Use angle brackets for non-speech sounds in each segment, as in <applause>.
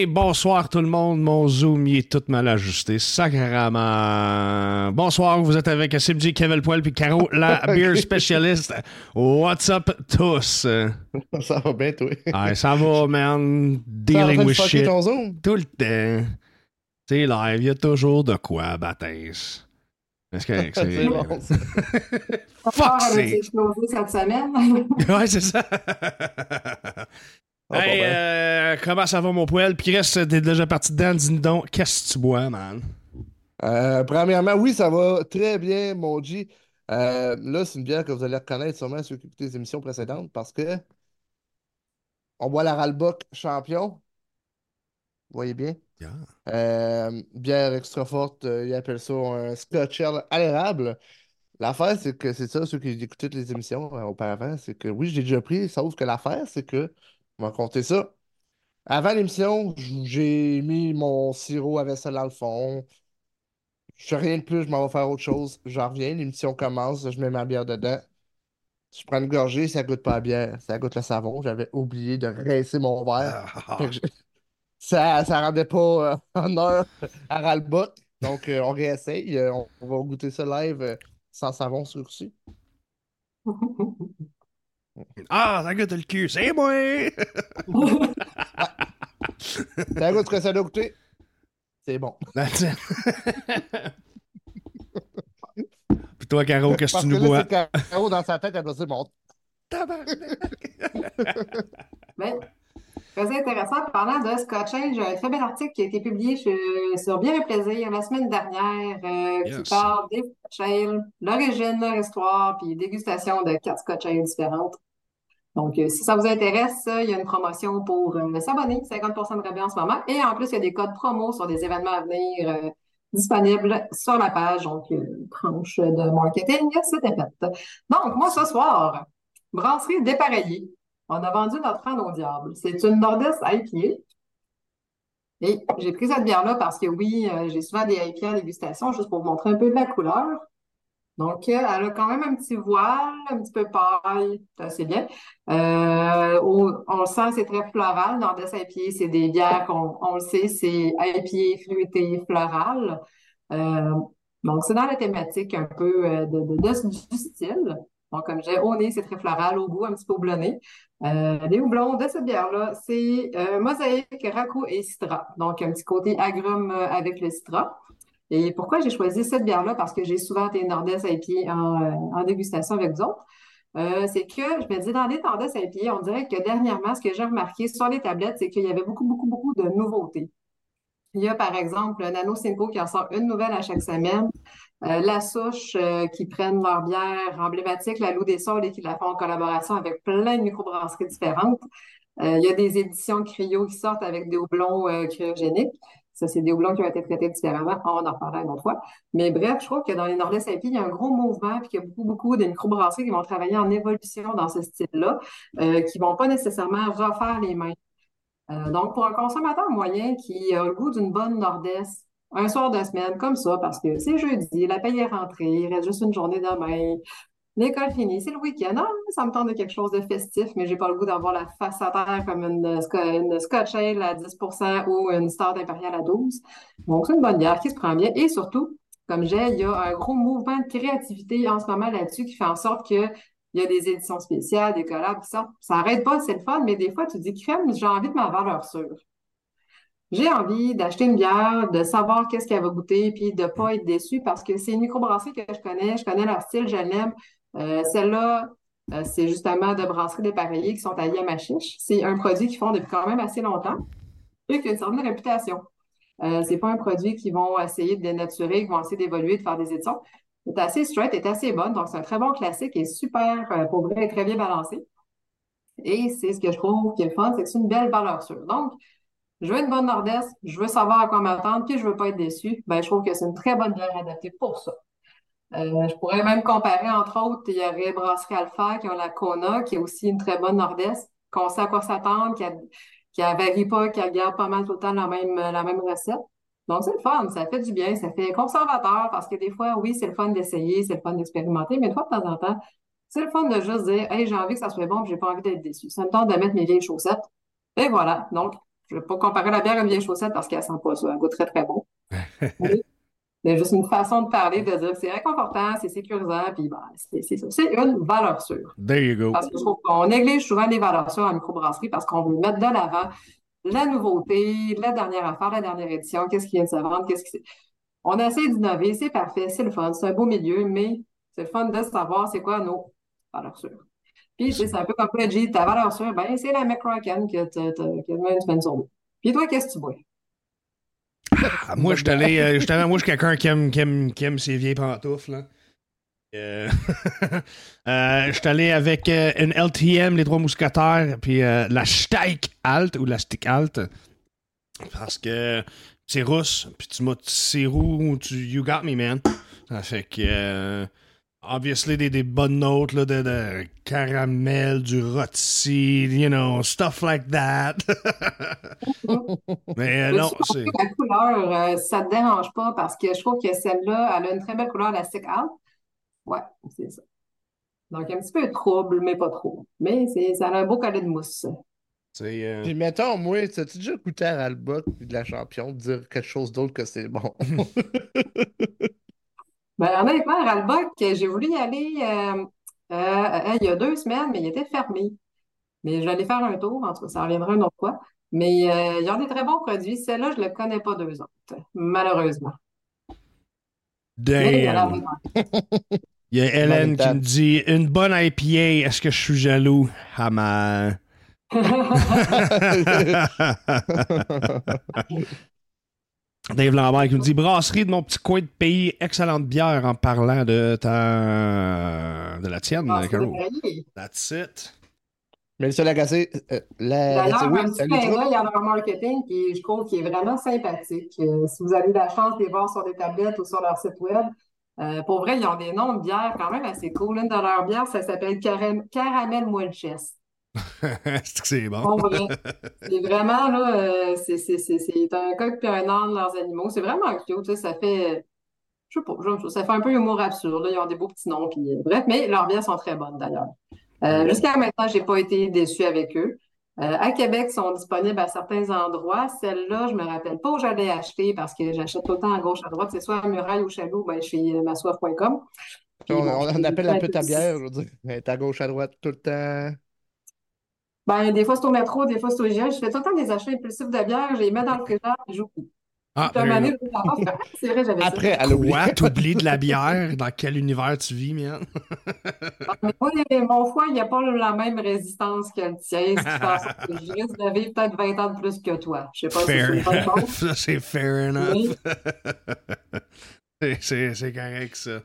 Hey, bonsoir tout le monde. Mon Zoom il est tout mal ajusté. Sacrément. Bonsoir, vous êtes avec SMG, Kevin Poil puis Caro, la <laughs> beer spécialiste. What's up, tous? <laughs> Ça va bien, toi? Ouais, ça va, man. Dealing with shit. Ton Zoom? Tout le temps. C'est live, il y a toujours de quoi, baptiste. Est-ce que <laughs> c'est bon? Fuck, c'est. explosé cette semaine. ouais, c'est ça. Ah, hey, euh, comment ça va, mon poil? Puis reste, t'es déjà parti dedans. Dis-nous donc, qu'est-ce que tu bois, man? Euh, premièrement, oui, ça va très bien, mon G. Euh, là, c'est une bière que vous allez reconnaître sûrement ceux qui écoutent les émissions précédentes parce que on boit la Ralbock Champion. Vous voyez bien? Yeah. Euh, bière extra forte, euh, ils appellent ça un Scotch Ale à l'érable. L'affaire, c'est que c'est ça, ceux qui écoutaient les émissions euh, auparavant, c'est que oui, j'ai déjà pris, sauf que l'affaire, c'est que, on va compter ça. Avant l'émission, j'ai mis mon sirop à vaisselle dans le fond. Je fais rien de plus, je m'en vais faire autre chose. J'en reviens, l'émission commence, je mets ma bière dedans. Je prends une gorgée, ça goûte pas la bière, ça goûte le savon. J'avais oublié de rincer mon verre. Ah, je- ça, ça rendait pas euh, honneur à Ralbot. Donc, euh, on réessaye. Euh, on, on va goûter ça live euh, sans savon sursu. <laughs> Ah, ça goûte le cul, c'est moi! Ça goûte ce que ça doit goûter. C'est bon. <laughs> Puis toi, Caro, qu'est-ce que tu nous bois? Caro dans sa tête, elle doit se dire mon Ben, <laughs> très intéressant. Parlant de Scotch Ale, j'ai un très bel article qui a été publié sur, sur Bien et Plaisir la semaine dernière euh, Yes. qui parle des Scotch l'origine, leur histoire, puis dégustation de quatre Scotch Ale différentes. Donc, euh, si ça vous intéresse, euh, il y a une promotion pour euh, s'abonner, 50% de rabais en ce moment. Et en plus, il y a des codes promo sur des événements à venir disponibles sur la page. Donc, tranche de marketing, c'était fait. Donc, moi, ce soir, brasserie dépareillée. On a vendu notre âne au diable. C'est une Nordeste IPA. Et j'ai pris cette bière-là parce que oui, j'ai souvent des IPA en dégustation, juste pour vous montrer un peu de la couleur. Donc, elle a quand même un petit voile, un petit peu paille, c'est assez bien. Euh, on le sent, c'est très floral. Nordeste IPA, c'est des bières qu'on on le sait, c'est IPA fruité floral. Euh, donc, c'est dans la thématique un peu euh, de, du style. Donc, comme j'ai au nez, c'est très floral, au goût, un petit peu houblonné. Euh, les houblons de cette bière-là, c'est mosaïque, raco et citra. Donc, un petit côté agrume avec le citra. Et pourquoi j'ai choisi cette bière-là? Parce que j'ai souvent des Nordeste IPA en, euh, en dégustation avec vous autres. Euh, c'est que je me dis, dans les Nordeste IPA, on dirait que dernièrement, ce que j'ai remarqué sur les tablettes, c'est qu'il y avait beaucoup, beaucoup, beaucoup de nouveautés. Il y a par exemple Nano Cinco qui en sort une nouvelle à chaque semaine. Euh, la Souche euh, qui prennent leur bière emblématique, la Loup des Saules, et qui la font en collaboration avec plein de microbrasseries différentes. Il y a des éditions cryo qui sortent avec des houblons cryogéniques. Ça, c'est des houblons qui ont été traités différemment. On en reparlera une autre fois. Mais bref, je trouve que dans les Nordeste IPA, il y a un gros mouvement, puis qu'il y a beaucoup, beaucoup de microbrasseries qui vont travailler en évolution dans ce style-là, euh, qui vont pas nécessairement refaire les mêmes. Euh, donc, pour un consommateur moyen qui a le goût d'une bonne Nordeste, un soir de semaine comme ça, parce que c'est jeudi, la paye est rentrée, il reste juste une journée demain, l'école finie, c'est le week-end. Ah, ça me tente de quelque chose de festif, mais j'ai pas le goût d'avoir la face à terre comme une, une Scotch Ale à 10% ou une Stout impériale à 12 Donc, c'est une bonne bière qui se prend bien. Et surtout, comme j'ai, il y a un gros mouvement de créativité en ce moment là-dessus qui fait en sorte que il y a des éditions spéciales, des collabs qui sortent. Ça arrête pas, c'est le fun, mais des fois, tu dis, crème, j'ai envie de ma valeur sûre. J'ai envie d'acheter une bière, de savoir qu'est-ce qu'elle va goûter, puis de pas être déçu parce que c'est une microbrasserie que je connais, je connais leur style, je l'aime. Euh, celle-là, euh, c'est justement de brasserie dépareillée qui sont à Yamachiche. C'est un produit qu'ils font depuis quand même assez longtemps et qui a une certaine réputation. Euh, c'est pas un produit qu'ils vont essayer de dénaturer, qu'ils vont essayer d'évoluer, de faire des éditions. C'est assez straight, est assez bonne, donc c'est un très bon classique et super, euh, pour vrai, très bien balancé. Et c'est ce que je trouve qui est le fun, c'est que c'est une belle valeur sûre. Donc, je veux une bonne nordeste, je veux savoir à quoi m'attendre, puis je veux pas être déçu. Ben, je trouve que c'est une très bonne bière adaptée pour ça. Euh, je pourrais même comparer, entre autres, il y aurait Brasserie Alpha qui ont la Kona, qui est aussi une très bonne nordeste, qu'on sait à quoi s'attendre, qui a, a varie pas, qui garde pas mal tout le temps la même, la même recette. Donc, c'est le fun, ça fait du bien, ça fait conservateur parce que des fois, oui, c'est le fun d'essayer, c'est le fun d'expérimenter, mais une fois de temps en temps, c'est le fun de juste dire, hey, j'ai envie que ça soit bon, j'ai pas envie d'être déçu. Ça me tente de mettre mes vieilles chaussettes. Et voilà. Donc, Je ne vais pas comparer la bière à une vieille chaussette parce qu'elle sent pas ça. Elle goûte très, très bon. <laughs> C'est juste une façon de parler, de dire que c'est réconfortant, c'est sécurisant, puis ben, c'est ça. C'est une valeur sûre. There you go. Parce que je trouve qu'on néglige souvent les valeurs sûres en microbrasserie parce qu'on veut mettre de l'avant la nouveauté, la dernière affaire, la dernière édition, qu'est-ce qui vient de se vendre, qu'est-ce qui On essaie d'innover, c'est parfait, c'est le fun, c'est un beau milieu, mais c'est le fun de savoir c'est quoi nos valeurs sûres. Puis c'est un peu comme le G, ta valeur sûre, ben, c'est la McCracken que tu as une semaine sur deux. Puis toi, qu'est-ce que tu bois? Ah, moi, je allé, euh, moi, je suis quelqu'un qui aime, qui, aime, qui aime ses vieilles pantoufles. Là. Euh, <laughs> euh, je suis allé avec euh, une LTM, les trois mousquetaires, puis euh, la Steak Alt ou la Stick Alt. Parce que c'est russe, puis tu m'as c'est roux, tu you got me, man. Ça fait que. Obviously, des, des bonnes notes là, de, de caramel, du rôti, you know, stuff like that. <laughs> Mais euh, non, c'est. La couleur, euh, ça te dérange pas parce que je trouve que celle-là, elle a une très belle couleur, la stick out. Ouais, c'est ça. Donc, un petit peu trouble, mais pas trop. Mais c'est, ça a un beau collet de mousse. c'est euh, Puis mettons, moi, t'as-tu déjà goûté à Alba puis de la champion, dire quelque chose d'autre que c'est bon? <laughs> Ben, honnêtement, Ralbock, j'ai voulu y aller euh, euh, euh, il y a deux semaines, mais il était fermé. Mais je vais aller faire un tour, en tout cas, ça reviendra une autre fois. Mais euh, ils ont des très bons produits. Celle-là, je ne le connais pas d'eux autres, malheureusement. Il y a damn. Il y a Hélène qui me dit Une bonne IPA, est-ce que je suis jaloux? Ah. <laughs> <laughs> <laughs> Dave Lambert qui me dit Brasserie de mon petit coin de pays, excellente bière en parlant de ta. de la tienne, Ah, c'est Caro. That's it. Mais le agacé, euh, la, D'ailleurs, oui, un petit clin à leur marketing qui, je trouve, qui est vraiment sympathique. Euh, si vous avez la chance de les voir sur des tablettes ou sur leur site web, euh, pour vrai, ils ont des noms de bières quand même assez cool. Une de leurs bières, ça s'appelle Caram- Caramel Moelches. <laughs> c'est que c'est bon. <laughs> C'est vraiment, là, euh, c'est c'est- c'est- c'est un coq puis un âne, leurs animaux. C'est vraiment cute, tu sais, ça fait, je sais pas, je- ça fait un peu humour absurde. là. Ils ont des beaux petits noms, puis, euh, bref, mais leurs bières sont très bonnes d'ailleurs. Euh, jusqu'à maintenant, j'ai pas été déçue avec eux. Euh, à Québec, ils sont disponibles à certains endroits. Celle-là, je me rappelle pas où j'allais acheter parce que j'achète tout le temps à gauche, à droite. C'est soit à Muraille ou Chaloux, ben, chez euh, massoif.com. Puis On, bon, on- appelle un peu ta bière, je veux dire. Elle est à gauche, à droite, tout le temps. Ben, des fois, c'est au métro, des fois, c'est au IGA. Je fais tout le temps des achats impulsifs de bière, je les mets dans le frigidaire et j'oublie. Ah, <laughs> c'est vrai, j'avais ça. Après, oublie. Quoi? T'oublies de la bière? Dans quel univers tu vis, man? <laughs> Ah, mon foie, il n'y a pas la même résistance que le tien, je risque de vivre peut-être 20 ans de plus que toi. Je sais pas si c'est une bonne enough. chose. <laughs> Ça, c'est fair enough. Oui. C'est- c'est c'est correct, ça.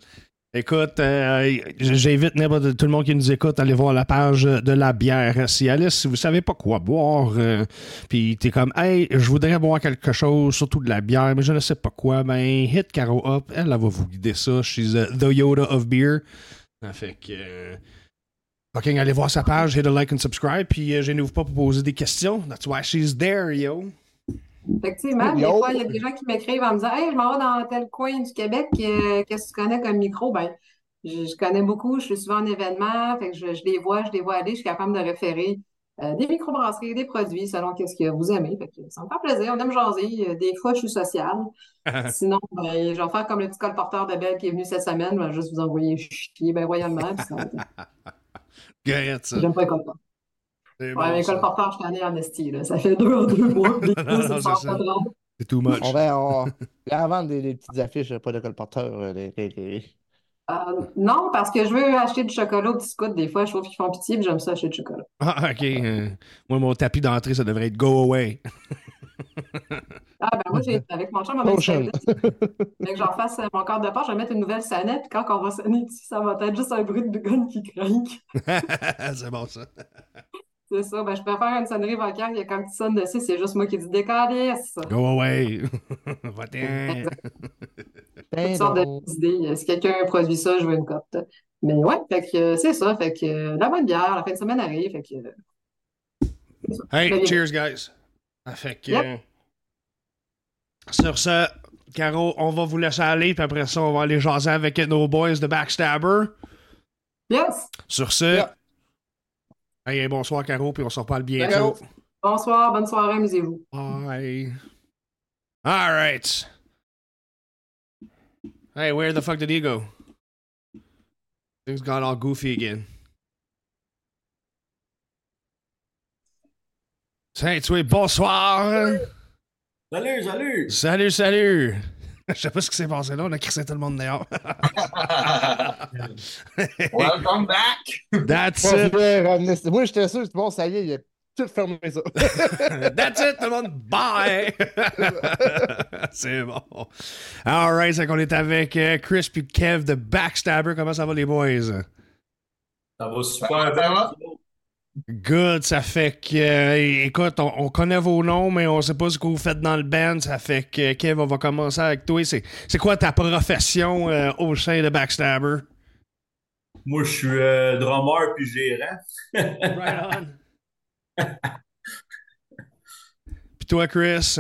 Écoute, euh, j'invite tout le monde qui nous écoute à aller voir la page de la bière. Si Alice, si vous savez pas quoi boire, euh, puis t'es comme, hey, je voudrais boire quelque chose, surtout de la bière, mais je ne sais pas quoi, ben, hit Caro up, elle, va vous guider ça. She's uh, the Yoda of beer. Fait que. euh, fucking allez voir sa page, hit a like and subscribe, puis euh, gênez-vous pas pour poser des questions. That's why she's there, yo. Effectivement, des Yo. fois, il y a des gens qui m'écrivent en me disant Hey, je m'en vais dans tel coin du Québec, euh, qu'est-ce que tu connais comme micro? Ben, je, je connais beaucoup, je suis souvent en événement, fait que je, je les vois, je les vois aller, je suis capable de référer euh, des microbrasseries, des produits selon qu'est-ce que vous aimez. Fait que ça me fait plaisir, on aime jaser. Euh, Des fois, je suis sociale. <laughs> Sinon, ben, je vais faire comme le petit colporteur de Belle qui est venu cette semaine, je vais juste vous envoyer chier ben royalement. J'aime pas les colporteurs. Ouais, bon, les ça. colporteurs, je connais en esti, là. Ça fait deux, deux <laughs> mois, c'est sort ça. pas trop. C'est too much. On va, on, là, vendre des, des petites affiches, pas de colporteur. euh, Euh, non, parce que je veux acheter du chocolat aux petits scouts. Des fois, je trouve qu'ils font pitié, puis j'aime ça acheter du chocolat. Ah, ok. euh, moi, mon tapis d'entrée, ça devrait être Go Away. <laughs> Ah, ben moi, j'ai avec mon chum, on dit mais que j'en fasse euh, mon quart de porc, je vais mettre une nouvelle sonnette, puis quand on va sonner dessus, ça va être juste un bruit de gun qui craque. <laughs> c'est bon, ça. C'est ça. Ben, je préfère une sonnerie vocale que quand tu sonnes dessus, c'est juste moi qui dis décalisse. Go <laughs> Away. Va-t'en. <laughs> Toutes sortes d'idées. Euh, Si quelqu'un produit ça, je veux une cote. Mais ouais, fait que euh, c'est ça. Fait que euh, la bonne bière, la fin de semaine arrive. Fait que, Hey, cheers, guys. Ah, Fait que, Yep. sur ce, Caro, on va vous laisser aller, puis après ça, on va aller jaser avec nos boys de Backstabber. yes! Sur ce, Yep. Hey, bonsoir, Caro, puis on se reparle bientôt. Caro. Bonsoir, bonne soirée, amusez-vous. Bye. All right. Hey, where the fuck did he go? Things got all goofy again. Hey, tu es bonsoir. Salut, salut. Salut, salut. Je sais pas ce qui s'est passé là, on a crissé tout le monde dehors. <laughs> Welcome back. That's Moi, je it. Moi, j'étais sûr, c'est bon, ça y est, il a tout fermé ça. <laughs> That's it, tout le monde. Bye. <laughs> C'est bon. All right, c'est qu'on est avec euh, Chris puis Kev de Backstabber. Comment ça va, les boys? Ça va super bien. Good, ça fait que, euh, écoute, on, on connaît vos noms, mais on sait pas ce que vous faites dans le band. Ça fait que, Kev, on va commencer avec toi. C'est, c'est quoi ta profession euh, au sein de Backstabber? Moi, je suis euh, drummer puis gérant. Right on. <laughs> Puis toi, Chris?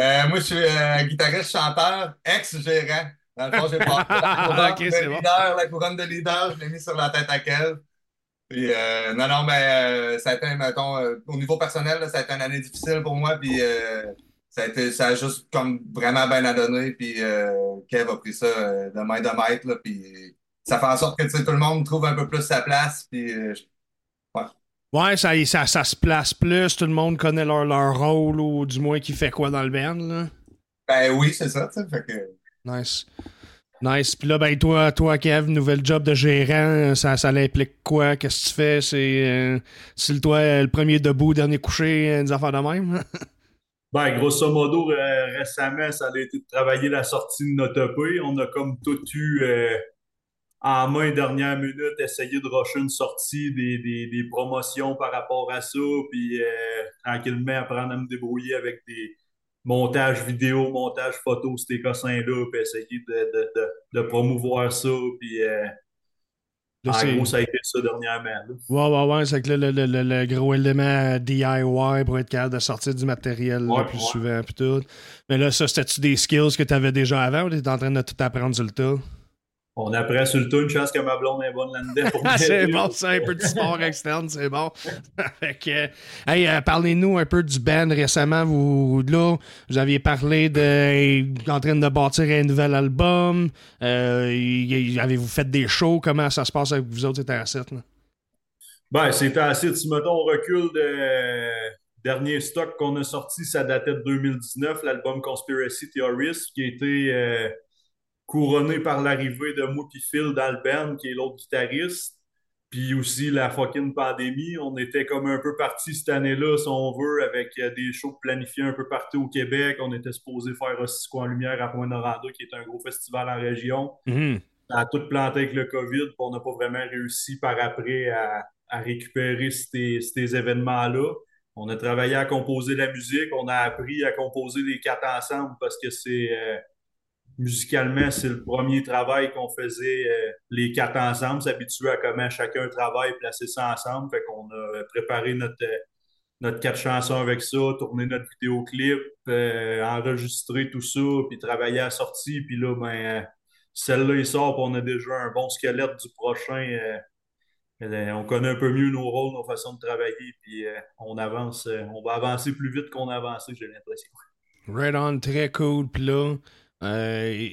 Euh, moi, je suis euh, guitariste, chanteur, ex-gérant. Dans le fond, j'ai passé la <laughs> couronne Ok, de bon. leader, la couronne de leader, je l'ai mis sur la tête à Kev. Puis, euh, non, non, mais euh, ça a été, mettons, euh, au niveau personnel, là, ça a été une année difficile pour moi, puis ça a été, ça a juste comme vraiment bien à donner, puis Kev a pris ça de main de maître, là, puis ça fait en sorte que, tout le monde trouve un peu plus sa place, puis Ouais, ça, ça, ça se place plus, tout le monde connaît leur, leur rôle, ou du moins qui fait quoi dans le band, là. ben oui, c'est ça, tu sais, fait que... Nice. Nice. Puis là, ben, toi, toi, Kev, nouvel job de gérant, ça, ça l'implique quoi? Qu'est-ce que tu fais? C'est, euh, toi, euh, le premier debout, dernier couché, euh, des affaires de même? <laughs> Ben, grosso modo, récemment, ça a été de travailler la sortie de notre EP. On a comme tout eu en main dernière minute, essayé de rusher une sortie, des, des, des promotions par rapport à ça, puis tranquillement apprendre à me débrouiller avec des montages vidéo, montages photo, ces cossins-là, puis essayer de, de, de, de promouvoir ça, puis euh, Là, en gros, ça a été ça dernièrement. là. Ouais, ouais, ouais. C'est que là, le, le, le, le gros élément DIY pour être capable de sortir du matériel là, Ouais, plus ouais. souvent, puis tout. Mais là, ça, c'était-tu des skills que tu avais déjà avant ou t'es en train de tout apprendre sur le tas? On apprend sur le tas, une chance que ma blonde est bonne là-dedans. pour <laughs> Ah, c'est bon, c'est un peu de sport externe, c'est bon. <laughs> hey, euh, parlez-nous un peu du band récemment. Vous, là, vous aviez parlé de en train de bâtir un nouvel album. Euh, Avez-vous fait des shows? Comment ça se passe avec vous autres, c'était à 7? Là? Ben, c'était assez. Si, mettons, on recule de dernier stock qu'on a sorti, ça datait de 2019, l'album Conspiracy Theorist, qui a été euh, couronné par l'arrivée de moi puis Phil band, qui est l'autre guitariste. Puis aussi la fucking pandémie. On était comme un peu parti cette année-là, si on veut, avec euh, des shows planifiés un peu partout au Québec. On était supposé faire Cisco en Lumière à Pointe-Noranda, qui est un gros festival en région. Mhm. Ça a tout planté avec le COVID, puis on n'a pas vraiment réussi par après à, à récupérer ces, ces événements-là. On a travaillé à composer la musique, on a appris à composer les quatre ensemble parce que c'est euh, musicalement, c'est le premier travail qu'on faisait euh, les quatre ensemble, s'habituer à comment chacun travaille, placer ça ensemble. Fait qu'on a préparé notre, euh, notre quatre chansons avec ça, tourné notre vidéoclip, euh, enregistré tout ça, puis travailler à la sortie. Puis là, ben, celle-là, il sort, puis on a déjà un bon squelette du prochain. on connaît un peu mieux nos rôles, nos façons de travailler, puis on avance, on va avancer plus vite qu'on a avancé, j'ai l'impression. Right on, très cool. Puis là, euh,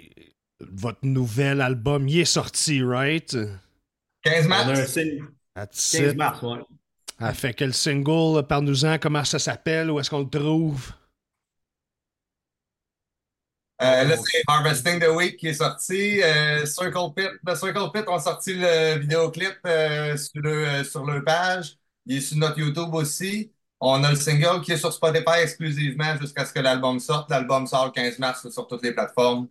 votre nouvel album, il est sorti, right? 15 On a un mars? signe That's 15 it. mars, ouais. Ah, fait que le single, parle-nous-en, comment ça s'appelle, où est-ce qu'on le trouve? Euh, là, c'est Harvesting the Week qui est sorti. Euh, Circle Pit. Le Circle Pit ont sorti le vidéoclip euh, sur, le, euh, sur leur page. Il est sur notre YouTube aussi. On a le single qui est sur Spotify exclusivement jusqu'à ce que l'album sorte. L'album sort le 15 mars sur toutes les plateformes.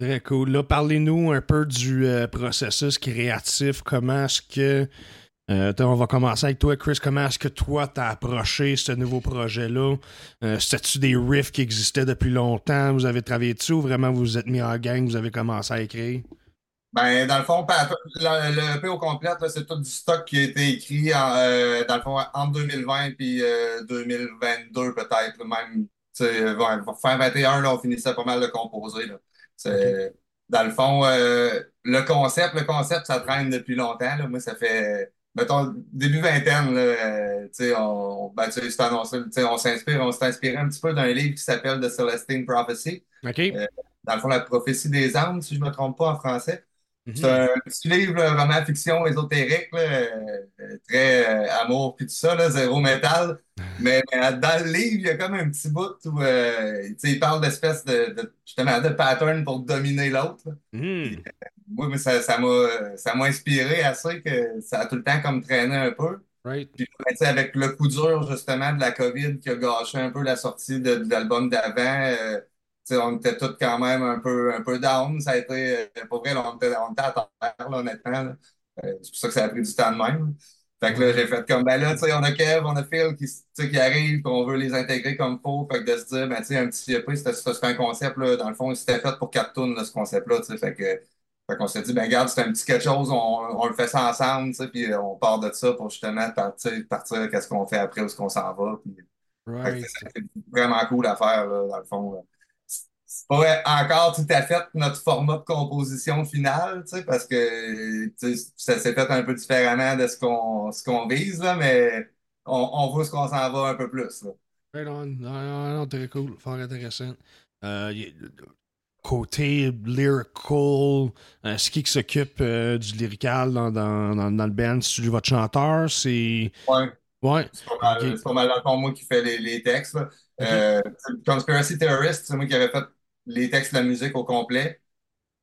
Très cool. Là, parlez-nous un peu du euh, processus créatif. Comment est-ce que. euh, on va commencer avec toi, Chris. Comment est-ce que toi, t'as approché ce nouveau projet-là? Euh, C'était-tu des riffs qui existaient depuis longtemps? Vous avez travaillé dessus ou vraiment vous vous êtes mis en gang, vous avez commencé à écrire? Ben, dans le fond, le, EP au complet, c'est tout du stock qui a été écrit en, euh, dans le fond, entre 2020 et 2022 peut-être. Même, euh, ouais, pour faire 21, là, on finissait pas mal de composer. Là. Dans le fond, euh, le concept, le concept, ça traîne depuis longtemps. Là. Moi, ça fait mettons, début vingtaine, là, euh, tu sais, on, ben, tu sais, c'est annoncé, tu sais, on s'inspire, on s'est inspiré un petit peu d'un livre qui s'appelle The Celestine Prophecy. Euh, dans le fond, la prophétie des âmes, si je ne me trompe pas en français. Mhm. C'est un petit livre, là, vraiment fiction ésotérique, là, euh, euh, très euh, amour puis tout ça, là, zéro métal. <laughs> Mais, mais, dans le livre, il y a comme un petit bout où euh, il parle d'espèces de, de, justement de patterns pour dominer l'autre. Mhm. Moi, mais ça, ça m'a inspiré assez que ça a tout le temps comme traîné un peu. Right. Puis avec le coup dur justement de la COVID qui a gâché un peu la sortie de, de l'album d'avant, euh, on était tous quand même un peu, un peu down. Ça a été, euh, pour vrai, là, on était, on était à terre, là, honnêtement. Euh, c'est pour ça que ça a pris du temps de même. Fait que là, j'ai fait comme, ben là, tu sais, on a Kev, on a Phil qui, qui arrive, qu'on veut les intégrer comme faut. Fait que de se dire, ben, tu sais, un petit EP, c'était un concept, là, dans le fond, c'était fait pour quatre ce concept-là, tu sais. Fait que, fait qu'on s'est dit, ben, regarde, c'est un petit quelque chose, on, on le fait ça ensemble, tu sais, puis on part de ça pour justement partir, partir qu'est-ce qu'on fait après, où est-ce qu'on s'en va. Puis, fait que vraiment cool à faire, là, dans le fond. là. Pas encore tout à fait notre format de composition finale, tu sais, parce que ça s'est fait un peu différemment de ce qu'on ce qu'on vise, là, mais on, on voit ce qu'on s'en va un peu plus. Là. Right on. Non, non, non, très cool. Fort intéressant. Euh, y- côté lyrical, euh, c'est qui s'occupe euh, du lyrical dans, dans, dans, dans le band? C'est votre chanteur? C'est. Ouais, Ouais. c'est pas mal, Ok. c'est pas mal dans le fond, moi qui fais les, les textes. Euh, Conspiracy Theorist, c'est moi qui avais fait les textes de la musique au complet.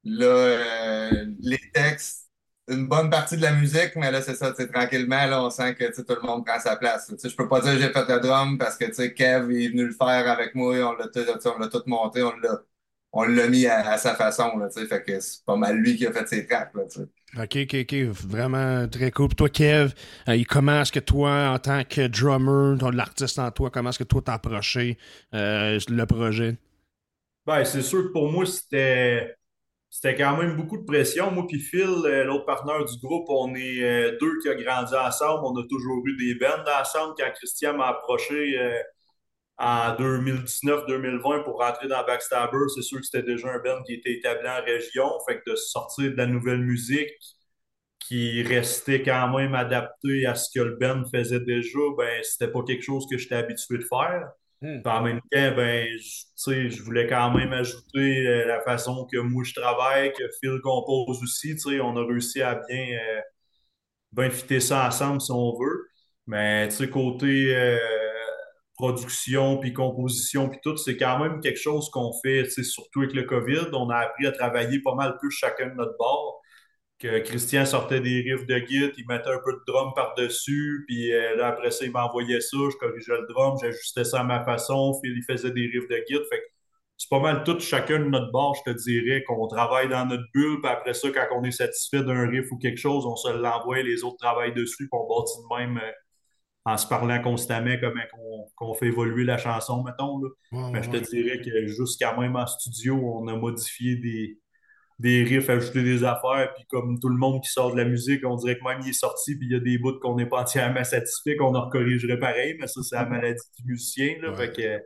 Là, euh, les textes, une bonne partie de la musique, mais là, c'est ça, tranquillement, là, on sent que tout le monde prend sa place. je peux pas dire que j'ai fait le drum parce que Kev est venu le faire avec moi, on l'a tout, tu sais, on l'a tout monté, on l'a on l'a mis à, sa façon, là, fait que c'est pas mal lui qui a fait ses tracks, là. Ok, ok, ok. Vraiment très cool. Puis toi, Kev, euh, comment est-ce que toi, en tant que drummer, l'artiste en toi, comment est-ce que toi t'as approché euh, le projet? Ben, c'est sûr que pour moi, c'était c'était quand même beaucoup de pression. Moi puis Phil, euh, l'autre partenaire du groupe, on est euh, deux qui a grandi ensemble. On a toujours eu des bands ensemble. Quand Christian m'a approché euh, en 2019-2020 pour rentrer dans Backstabber, c'est sûr que c'était déjà un band qui était établi en région. Fait que de sortir de la nouvelle musique qui restait quand même adapté à ce que le band faisait déjà, ben c'était pas quelque chose que j'étais habitué de faire. Puis en même temps, ben, je- voulais quand même ajouter euh, la façon que moi je travaille, que Phil compose aussi. On a réussi à bien, euh, bien fitter ça ensemble si on veut. Mais côté euh, production, puis composition, puis tout, c'est quand même quelque chose qu'on fait, surtout avec le COVID. On a appris à travailler pas mal plus chacun de notre bord que Christian sortait des riffs de git, il mettait un peu de drum par-dessus, puis euh, là, après ça, il m'envoyait ça, je corrigeais le drum, j'ajustais ça à ma façon, Phil, il faisait des riffs de git. Fait que c'est pas mal tout, chacun de notre bord, je te dirais, qu'on travaille dans notre bulle, puis après ça, quand on est satisfait d'un riff ou quelque chose, on se l'envoie, les autres travaillent dessus, puis on bâtit de même euh, en se parlant constamment, comment qu'on qu'on fait évoluer la chanson, mettons. Là. Ouais, Mais je te dirais que jusqu'à même en studio, on a modifié des, des riffs, ajouté des affaires, puis comme tout le monde qui sort de la musique, on dirait que même il est sorti, puis il y a des bouts qu'on n'est pas entièrement satisfait, qu'on en recorrigerait pareil, mais ça, c'est la maladie du musicien. Là, Ouais. Fait que,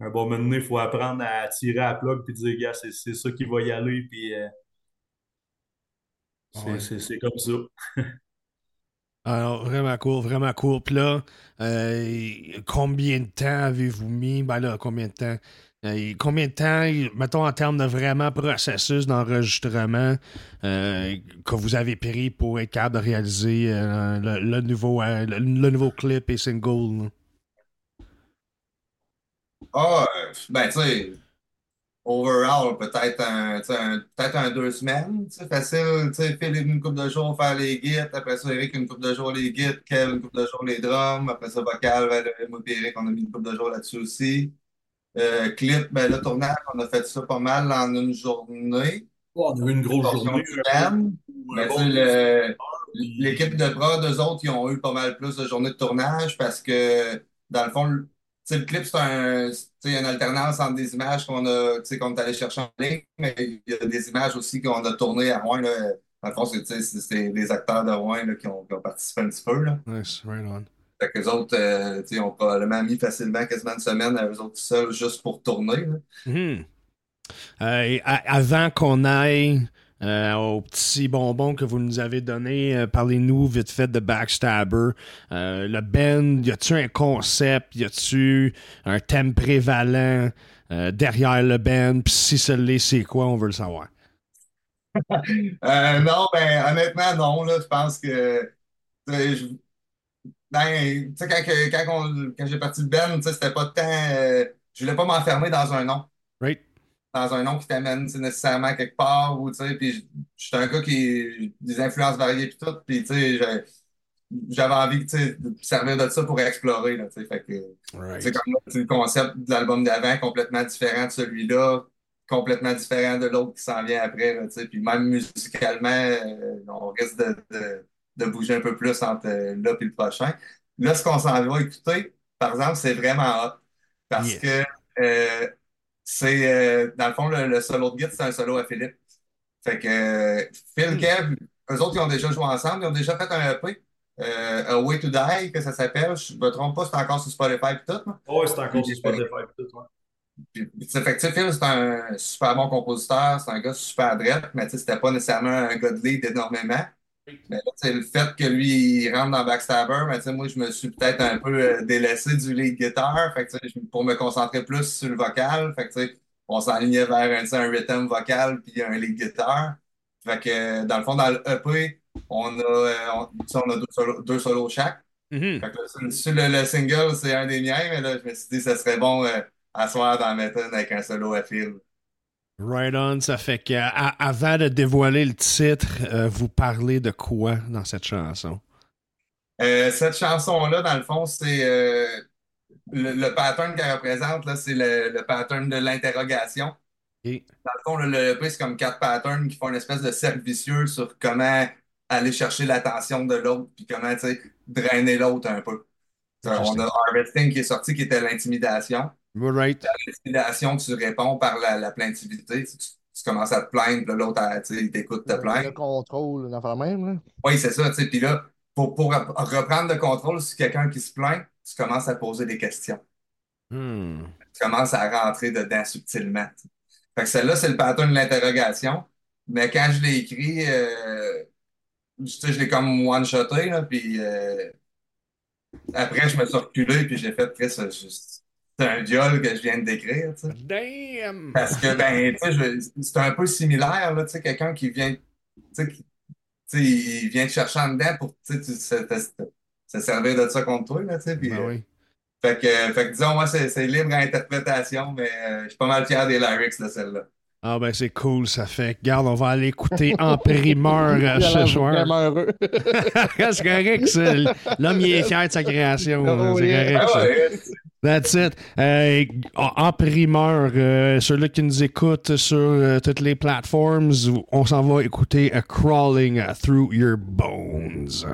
un bon moment donné, il faut apprendre à tirer à la plug, puis dire, gars, c'est c'est ça qui va y aller, puis euh, c'est Ouais. c'est- c'est comme ça. <laughs> Alors, vraiment cool, vraiment. Puis là, euh, combien de temps avez-vous mis? Ben là, combien de temps? Euh, combien de temps, mettons en termes de vraiment processus d'enregistrement euh, que vous avez pris pour être capable de réaliser euh, le, nouveau, le, nouveau clip et single? Ah, euh, ben, tu sais, overall, peut-être un, sais, un- deux semaines, facile, tu sais, Phil une couple de jours faire les guides, après ça, Eric une couple de jours les guides, Kev une couple de jours les drums, après ça, vocal, moi Eric, on a mis une couple de jours là-dessus aussi. Euh, clip, ben, le tournage, on a fait ça pas mal en une journée, on a eu une grosse journée. Ben, bon L'équipe de prod, eux autres, ils ont eu pas mal plus de journées de tournage parce que, dans le fond, le, tu sais, le clip, c'est un, une alternance entre des images qu'on a, tu sais, qu'on est allé chercher en ligne, mais il y a des images aussi qu'on a tournées à Rouen, là. Dans le fond, c'est, tu sais, c'est c'est des acteurs de Rouen, là, qui ont, qui ont participé un petit peu, là. Nice, right on. Fait que les autres, euh, tu sais, ont probablement mis facilement quasiment une semaine à eux autres seuls juste pour tourner. Mhm. Euh, et avant qu'on aille euh, aux petits bonbons que vous nous avez donnés. Euh, Parlez-nous vite fait de Backstabber. Euh, le band, y a-tu un concept? Y a-tu un thème prévalent derrière le band? Puis si ce l'est, c'est quoi? On veut le savoir. <laughs> Non, ben honnêtement, non. Là, je pense que je- ben, tu sais, quand, que- quand, on- quand j'ai parti le Ben, tu sais, c'était pas tant. euh, je voulais pas m'enfermer dans un nom. Right? Dans un nom qui t'amène tu sais, nécessairement quelque part. Ou, tu sais, puis je je suis un gars qui des influences variées puis tout. Puis tu sais, j'ai- j'avais envie tu sais, de me servir de ça pour explorer. Là, tu sais, fait que, Right. c'est comme là, c'est le concept de l'album d'avant, complètement différent de celui-là, complètement différent de l'autre qui s'en vient après. Là, tu sais. puis même musicalement, euh, on risque de, de- de bouger un peu plus entre euh, là et le prochain. Là, ce qu'on s'en va écouter, par exemple, c'est vraiment hot. Parce Yes. que euh, c'est, euh, dans le fond, le, le solo de guitare, c'est un solo à Philippe. Fait que euh, Phil. Kev, eux autres, ils ont déjà joué ensemble, ils ont déjà fait un EP, euh, A Way to Die, que ça s'appelle. Je me trompe pas, c'est encore sur Spotify et tout. Ouais, c'est encore sur Spotify. tout, ouais. Puis, fait que, Phil, c'est un super bon compositeur, c'est un gars super drette, mais tu sais, c'était pas nécessairement un gars de lead énormément. Mais là, sais, le fait que lui, il rentre dans Backstabber, ben, sais, moi, je me suis peut-être un peu euh, délaissé du lead guitar, fait que, pour me concentrer plus sur le vocal, fait que, on s'enlignait vers un, un rhythm vocal puis un lead guitar. Fait que, dans le fond, dans le EP, on a, euh, on, a deux solos, deux solos chaque. Mhm. Fait que là, sur, le, le single, c'est un des miens, mais là, je me suis dit que ça serait bon euh, à soir dans la méthode avec un solo à fil. Right on, ça fait que à- avant de dévoiler le titre, euh, vous parlez de quoi dans cette chanson? Euh, cette chanson-là, dans le fond, c'est euh, le, le pattern qu'elle représente, là, c'est le, le pattern de l'interrogation. Dans le fond, le, le EP, c'est comme quatre patterns qui font une espèce de cercle vicieux sur comment aller chercher l'attention de l'autre, puis comment, drainer l'autre un peu. Euh, On a Harvesting qui est sorti, qui était l'intimidation. Right. L'intimidation, tu réponds par la, la plaintivité. Tu, commences à te plaindre, l'autre, il t'écoute te Le plaindre. contrôle, d'en faire même, là. Oui, c'est ça. Puis là, pour, pour rep- reprendre le contrôle sur quelqu'un qui se plaint, tu commences à poser des questions. Hmm. Tu commences à rentrer dedans subtilement. tu sais. Fait que celle-là, c'est le pattern de l'interrogation. Mais quand je l'ai écrit, euh, tu sais, je l'ai comme one-shoté, là, puis euh, après, je me suis reculé, puis j'ai fait, Chris, c'est un viol que je viens de décrire, tu sais. Damn! Parce que, ben, tu sais, je- c'est un peu similaire, là, tu sais, quelqu'un qui vient, tu sais, qui- tu sais, il vient te chercher en dedans pour, tu sais, tu- se, servir de ça contre toi, là, tu sais, Ben euh, oui. fait que, fait que disons, moi, c'est libre à interprétation, mais euh, je suis pas mal fier des lyrics de celle-là. Ah ben c'est cool, ça fait. Regarde, on va aller écouter en primeur <laughs> euh, ce soir. vraiment heureux. <laughs> c'est correct, ça. L'homme, il est fier de sa création. C'est correct, Ah ça. That's it. Euh, en en primeur, euh, ceux-là qui nous écoutent sur euh, toutes les plateformes, on s'en va écouter A Crawling Through Your Bones.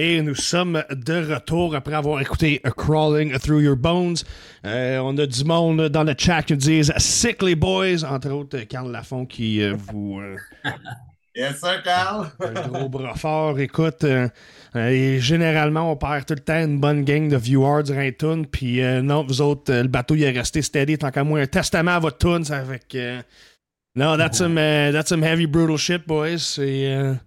Et nous sommes de retour après avoir écouté A Crawling Through Your Bones. Euh, on a du monde dans le chat qui disent Sickly Boys, entre autres Carl Lafont qui euh, vous. euh, Yes, sir, Carl. <laughs> un gros bras fort. Écoute, et généralement, on perd tout le temps une bonne gang de viewers durant les tunes. Puis non, vous autres, le bateau, il est resté steady. Tant qu'à moi, un testament à votre tune. Que. non, that's some, that's some heavy, brutal shit, boys. C'est.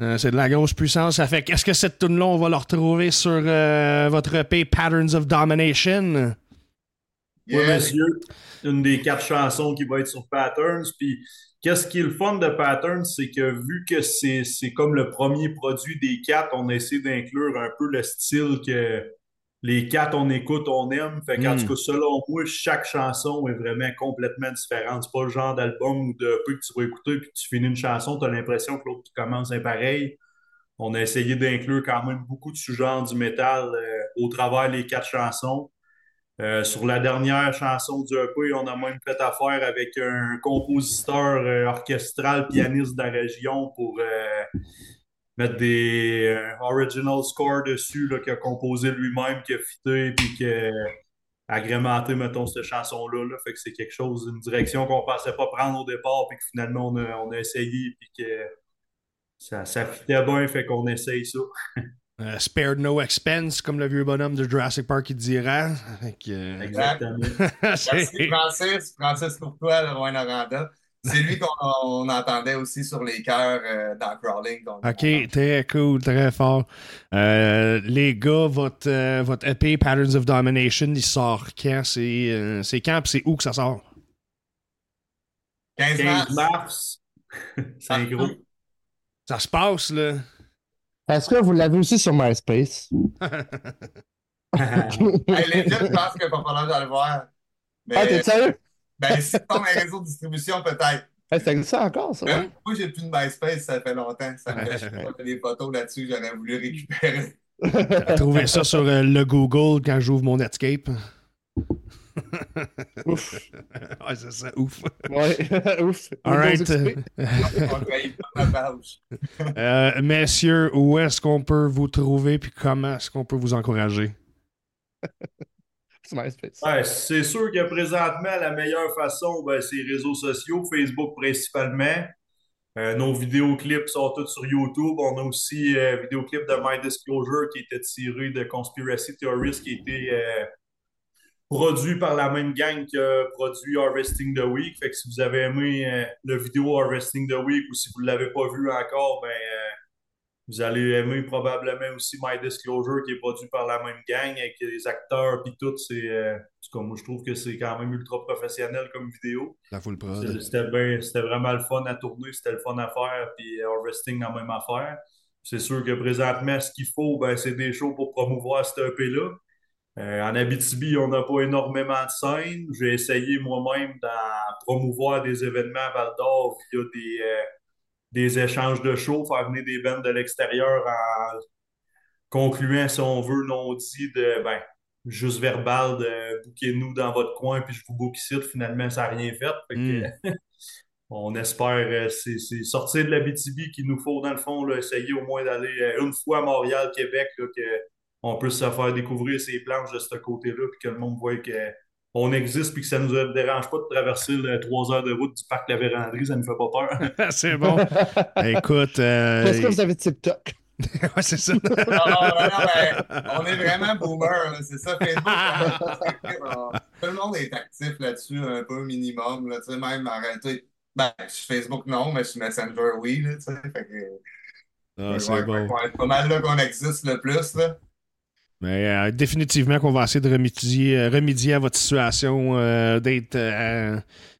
Euh, c'est de la grosse puissance. Ça fait qu'est-ce que cette tune-là, on va la retrouver sur euh, votre EP Patterns of Domination? Oui, monsieur. Une des quatre chansons qui va être sur Patterns. Puis, qu'est-ce qui est le fun de Patterns, c'est que vu que c'est c'est comme le premier produit des quatre, on essaie d'inclure un peu le style que les quatre, on écoute, on aime. Fait qu'en Mm. tout cas, selon moi, chaque chanson est vraiment complètement différente. C'est pas le genre d'album ou de peu que tu vas écouter puis que tu finis une chanson, tu as l'impression que l'autre commence est pareil. On a essayé d'inclure quand même beaucoup de sous-genres du métal euh, au travers les quatre chansons. Euh, sur la dernière chanson du EP, on a même fait affaire avec un compositeur euh, orchestral, pianiste de la région pour mettre des euh, original scores dessus, là, qu'il a composé lui-même, qui a fité, puis qui a agrémenté, mettons, cette chanson-là. Là. Fait que c'est quelque chose, une direction qu'on pensait pas prendre au départ, puis que finalement, on a, on a essayé, puis que ça, ça fitait bien, fait qu'on essaye ça. <laughs> Euh, spared no expense, comme le vieux bonhomme de Jurassic Park qui dira. Euh, Exactement. <laughs> Merci, c'est- Francis. Francis Courtois, le Rouen Noranda. C'est lui qu'on on entendait aussi sur les chœurs euh, dans Crawling. donc- Ok, très cool, très fort. Euh, les gars, votre, euh, votre EP Patterns of Domination, il sort quand? C'est euh, c'est quand c'est où que ça sort? 15 mars. 15 mars, <laughs> c'est un gros. Ça se passe, là. Est-ce que vous l'avez aussi sur MySpace? <laughs> Hey, les gars, je pense qu'il va falloir d'aller le voir. Mais, Ah, t'es sérieux? Ben, si a un réseau de distribution, peut-être. Hey, ça existe encore, ça? Ouais? Moi, j'ai plus de MySpace, ça fait longtemps. Ça me fait chier. J'ai des photos là-dessus j'aurais voulu récupérer. <laughs> Trouvé ça sur euh, le Google quand j'ouvre mon Netscape. Ouf. <laughs> ouais, c'est ça, ouf. Ouais, <laughs> ouf. All right. Euh, messieurs, où est-ce qu'on peut vous trouver puis comment est-ce qu'on peut vous encourager? Ouais, c'est sûr que présentement, la meilleure façon, ben, c'est les réseaux sociaux, Facebook principalement. Euh, nos vidéoclips sont tous sur YouTube. On a aussi euh, vidéoclip de My Disclosure qui était tiré de Conspiracy Theorist qui a été euh, produit par la même gang qui a produit Harvesting the Week. Fait que si vous avez aimé euh, le vidéo Harvesting the Week ou si vous ne l'avez pas vu encore, ben, vous allez aimer probablement aussi My Disclosure qui est produit par la même gang avec les acteurs puis tout. C'est, euh, en tout cas, moi, je trouve que c'est quand même ultra professionnel comme vidéo. La full. C'était- C'était vraiment le fun à tourner, c'était le fun à faire, puis Harvesting, la même affaire. C'est sûr que présentement, ce qu'il faut, ben, c'est des shows pour promouvoir cette EP-là. Euh, en Abitibi, on n'a pas énormément de scènes. J'ai essayé moi-même d'en promouvoir des événements à Val d'Or via des, euh, des échanges de shows, faire venir des bandes de l'extérieur en concluant, si on veut, non dit de ben, juste verbal de bouquez-nous dans votre coin, puis je vous book ici. Finalement, ça n'a rien fait. Fait que, <laughs> on espère, euh, c'est sortir de la BTB qu'il nous faut, dans le fond, là, essayer au moins d'aller euh, une fois à Montréal, Québec, là, que on puisse se faire découvrir ces planches de ce côté-là, puis que le monde voit que on existe, puis que ça ne nous dérange pas de traverser trois heures de route du parc La Vérandrie, ça ne nous fait pas peur. <laughs> c'est bon. <laughs> Écoute. euh, Est-ce que vous avez TikTok? <laughs> ouais, c'est ça. Non, non, non, non, mais on est vraiment boomer, c'est ça, Facebook. Tout le monde est actif là-dessus, un peu minimum, là, tu sais, même arrêter. Ben, sur Facebook, non, mais sur Messenger, oui, là, tu sais, fait que... Ah, c'est ouais, bon. ouais, pas mal là qu'on existe le plus, là. Mais euh, définitivement qu'on va essayer de remédier, euh, remédier à votre situation, euh, d'être euh,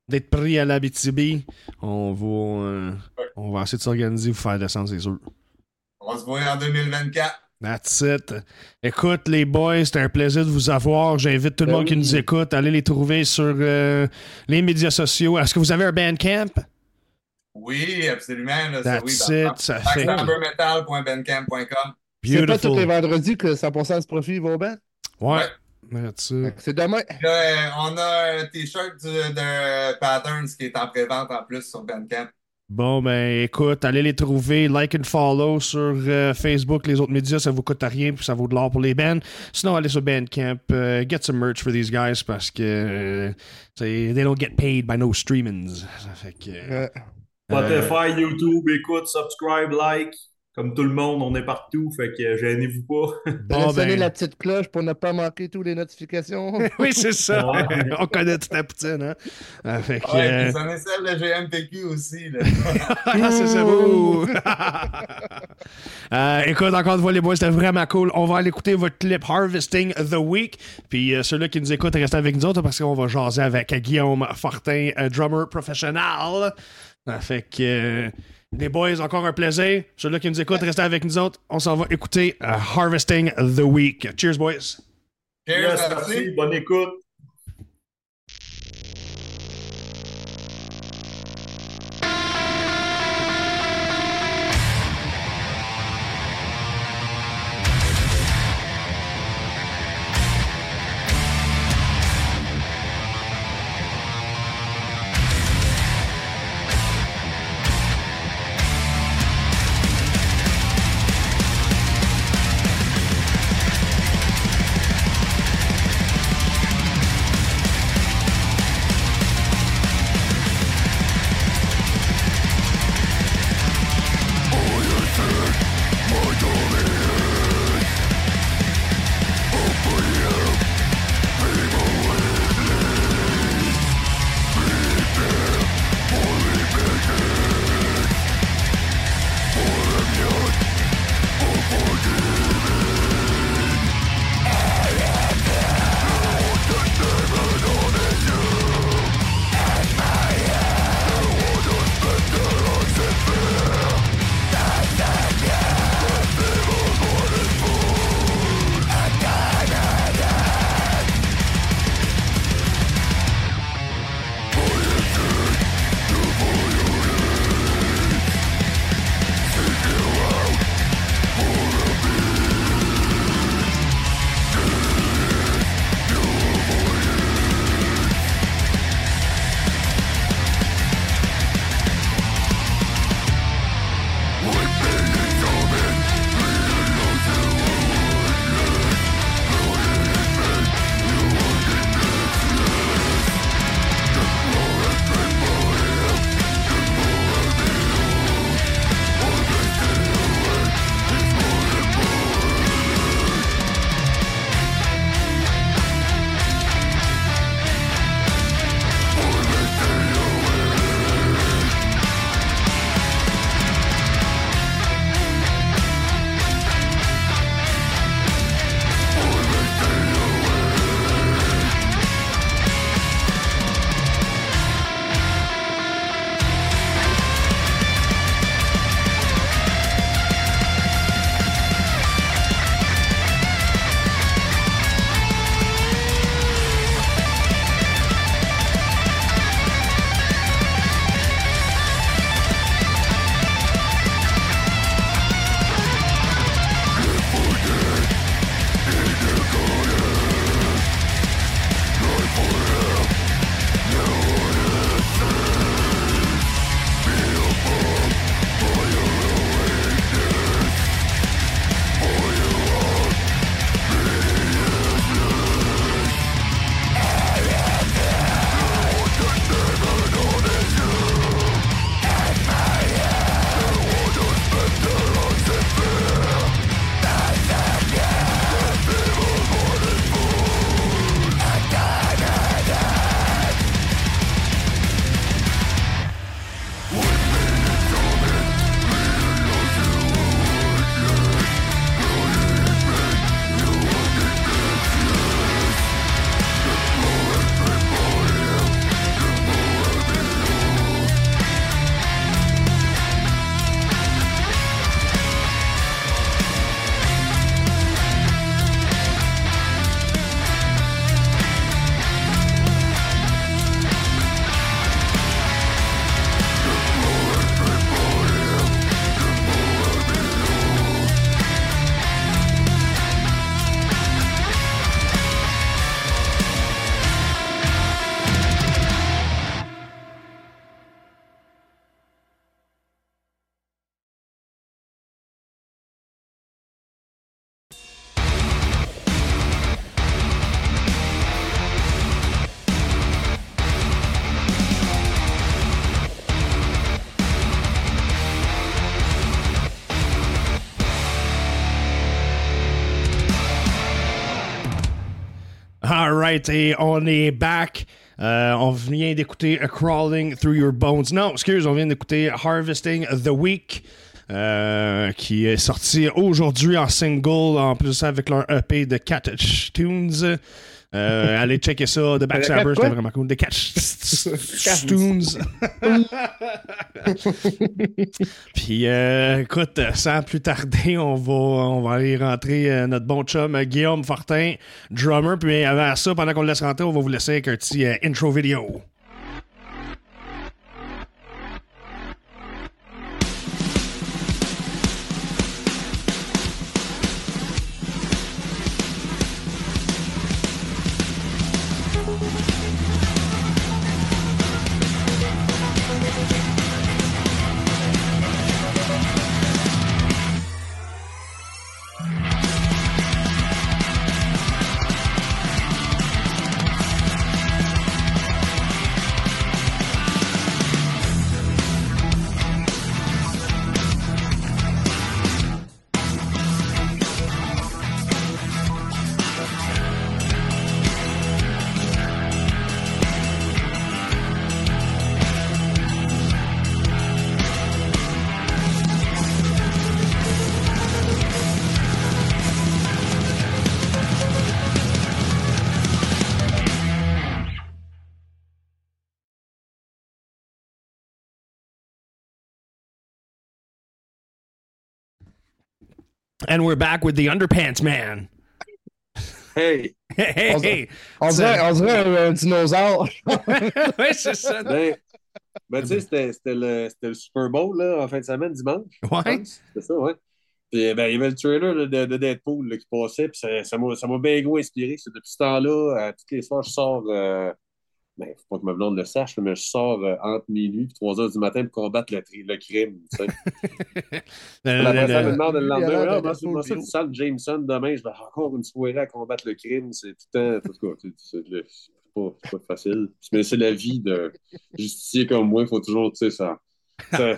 d'être pris à la BTB. On va, euh, on va essayer de s'organiser, vous faire descendre, c'est sûr. On se voit en 2024. That's it. Écoute, les boys, c'était un plaisir de vous avoir. J'invite tout le Ben monde qui oui. nous écoute à aller les trouver sur euh, les médias sociaux. Est-ce que vous avez un Bandcamp? Oui, absolument. Là, oui, That's dans- it. Ça fait. C'est pas tous les vendredis que 100% se profit va au? Ouais. That's it. C'est demain. Là, euh, on a un t-shirt de Patterns qui est en pré-vente en plus sur Bandcamp. Bon, ben écoute, allez les trouver, like and follow sur euh, Facebook, les autres médias, ça vous coûte rien, puis ça vaut de l'or pour les bands. Sinon, allez sur Bandcamp, euh, get some merch for these guys parce que euh, they don't get paid by no streamings. Ça fait que. Euh, Spotify, YouTube, écoute, subscribe, like. Comme tout le monde, on est partout, fait que gênez-vous pas. Bon, ben- la petite cloche pour ne pas manquer toutes les notifications. <laughs> oui, c'est ça. Ouais. <laughs> On connaît toute la poutine, hein. Ah, fait que, Ouais, euh, puis ça est celle de GMPQ aussi. Là. <laughs> Ah, c'est ça. Ouh. Euh, écoute, encore une fois, les boys, c'était vraiment cool. On va aller écouter votre clip Harvesting the Week. Puis euh, ceux-là qui nous écoutent, restez avec nous autres parce qu'on va jaser avec Guillaume Fortin, un drummer professionnel. Euh, fait que, euh, les boys, encore un plaisir. Ceux-là qui nous écoutent, restez avec nous autres. On s'en va écouter euh, Harvesting the Week. Cheers, boys. Cheers, merci, bonne écoute. Alright, et on est back. Euh, on vient d'écouter Crawling Through Your Bones. Non, excuse, on vient d'écouter Harvesting the Week. euh, qui est sorti aujourd'hui en single, en plus avec leur EP de Cat Tunes. Euh, allez checker ça, The Backstabber, c'était vraiment cool. The Cat <laughs> Tunes. <laughs> Puis euh, écoute, sans plus tarder, on va, on va aller rentrer euh, notre bon chum Guillaume Fortin, drummer. Puis avant ça, pendant qu'on le laisse rentrer, on va vous laisser avec un petit intro vidéo. And we're back with the Underpants Man. Hey! Hey, <laughs> hey, hey. On dirait, on dirait un, un dinosaure. ouais, c'est ça. Ben, ben tu sais, c'était c'était le, c'était le Super Bowl là, en fin de semaine, dimanche. je Ouais. pense. C'était ça, ouais. Puis ben, il y avait le trailer là, de, de Deadpool là, qui passait, puis ça ça m'a ça m'a bien gros inspiré. C'est depuis ce temps-là, à toutes les soirs, je sors. Euh, ben, faut pas que ma blonde le sache, mais je sors euh, entre minuit et 3 heures du matin pour combattre le, crime. Tu sais. <laughs> Le- La le- personne me demande le Il lendemain, ah, moi, ça, Jameson demain, je vais encore une soirée à combattre le crime. C'est tout le temps, en tout cas, c'est- pas, c'est pas facile. Mais c'est la vie de justicier comme moi, il faut toujours, tu sais, ça, ça-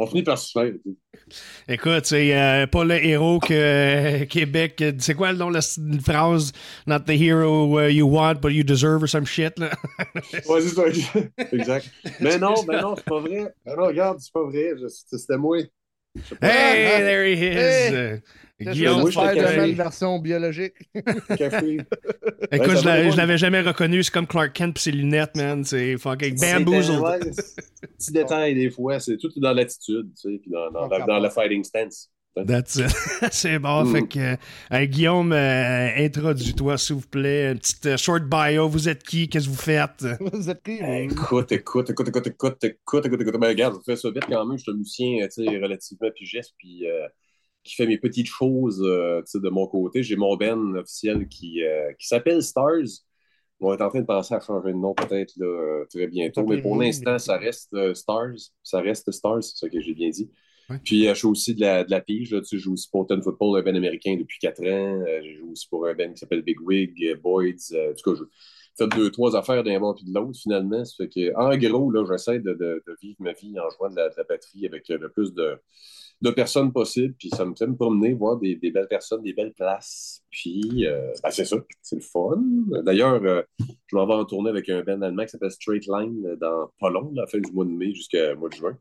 On finit par se faire. Écoute, c'est euh, pas le héros que euh, Québec. euh, C'est quoi le nom de la phrase? Not the hero uh, you want, but you deserve or some shit. Là. <laughs> Ouais, c'est ça, <laughs> exact. Mais non, mais non, c'est pas vrai. Mais non, regarde, c'est pas vrai. C'était moi. Hey, there he is. Hey. Euh, Guillaume faire de même version biologique. <laughs> Café. Écoute, Ouais, je je l'avais jamais reconnu. C'est comme Clark Kent pis ses lunettes, man. C'est fucking bamboozled. Petit détail des fois, c'est tout dans l'attitude, tu sais, puis dans, dans, dans, dans le fighting stance. That's it. <laughs> C'est bon. Mm. Fait que, euh, Guillaume, euh, introduis-toi, s'il vous plaît. Une petite euh, short bio. Vous êtes qui? Qu'est-ce que vous faites? <laughs> Vous êtes qui? Écoute, écoute, écoute, écoute, écoute, écoute, écoute, écoute. Ben, regarde, je fais ça vite quand même. Je suis un musicien, tu sais, relativement pigiste, puis euh, qui fait mes petites choses, euh, tu sais, de mon côté. J'ai mon band officiel qui, euh, qui s'appelle Stars. On est en train de penser à changer de nom peut-être là, très bientôt, mais pour l'instant, ça reste euh, Stars. Ça reste Stars, c'est ça que j'ai bien dit. Puis euh, je fais aussi de la, de la pige. Là, tu sais, je joue aussi pour Ten Football, un band américain depuis quatre ans. Euh, je joue aussi pour un band qui s'appelle Big Wig, euh, Boyd's. En tout cas, je fais deux, trois affaires d'un bord puis de l'autre finalement. Fait que, en gros, là, j'essaie de, vivre ma vie en jouant de la, batterie avec le plus de, personnes possible. Puis ça me fait me promener, voir des, belles personnes, des belles places. Puis ben, c'est ça, c'est le fun. D'ailleurs, je m'en vais en tournée avec un band allemand qui s'appelle Straight Line dans pas long, la fin du mois de mai jusqu'au mois de juin.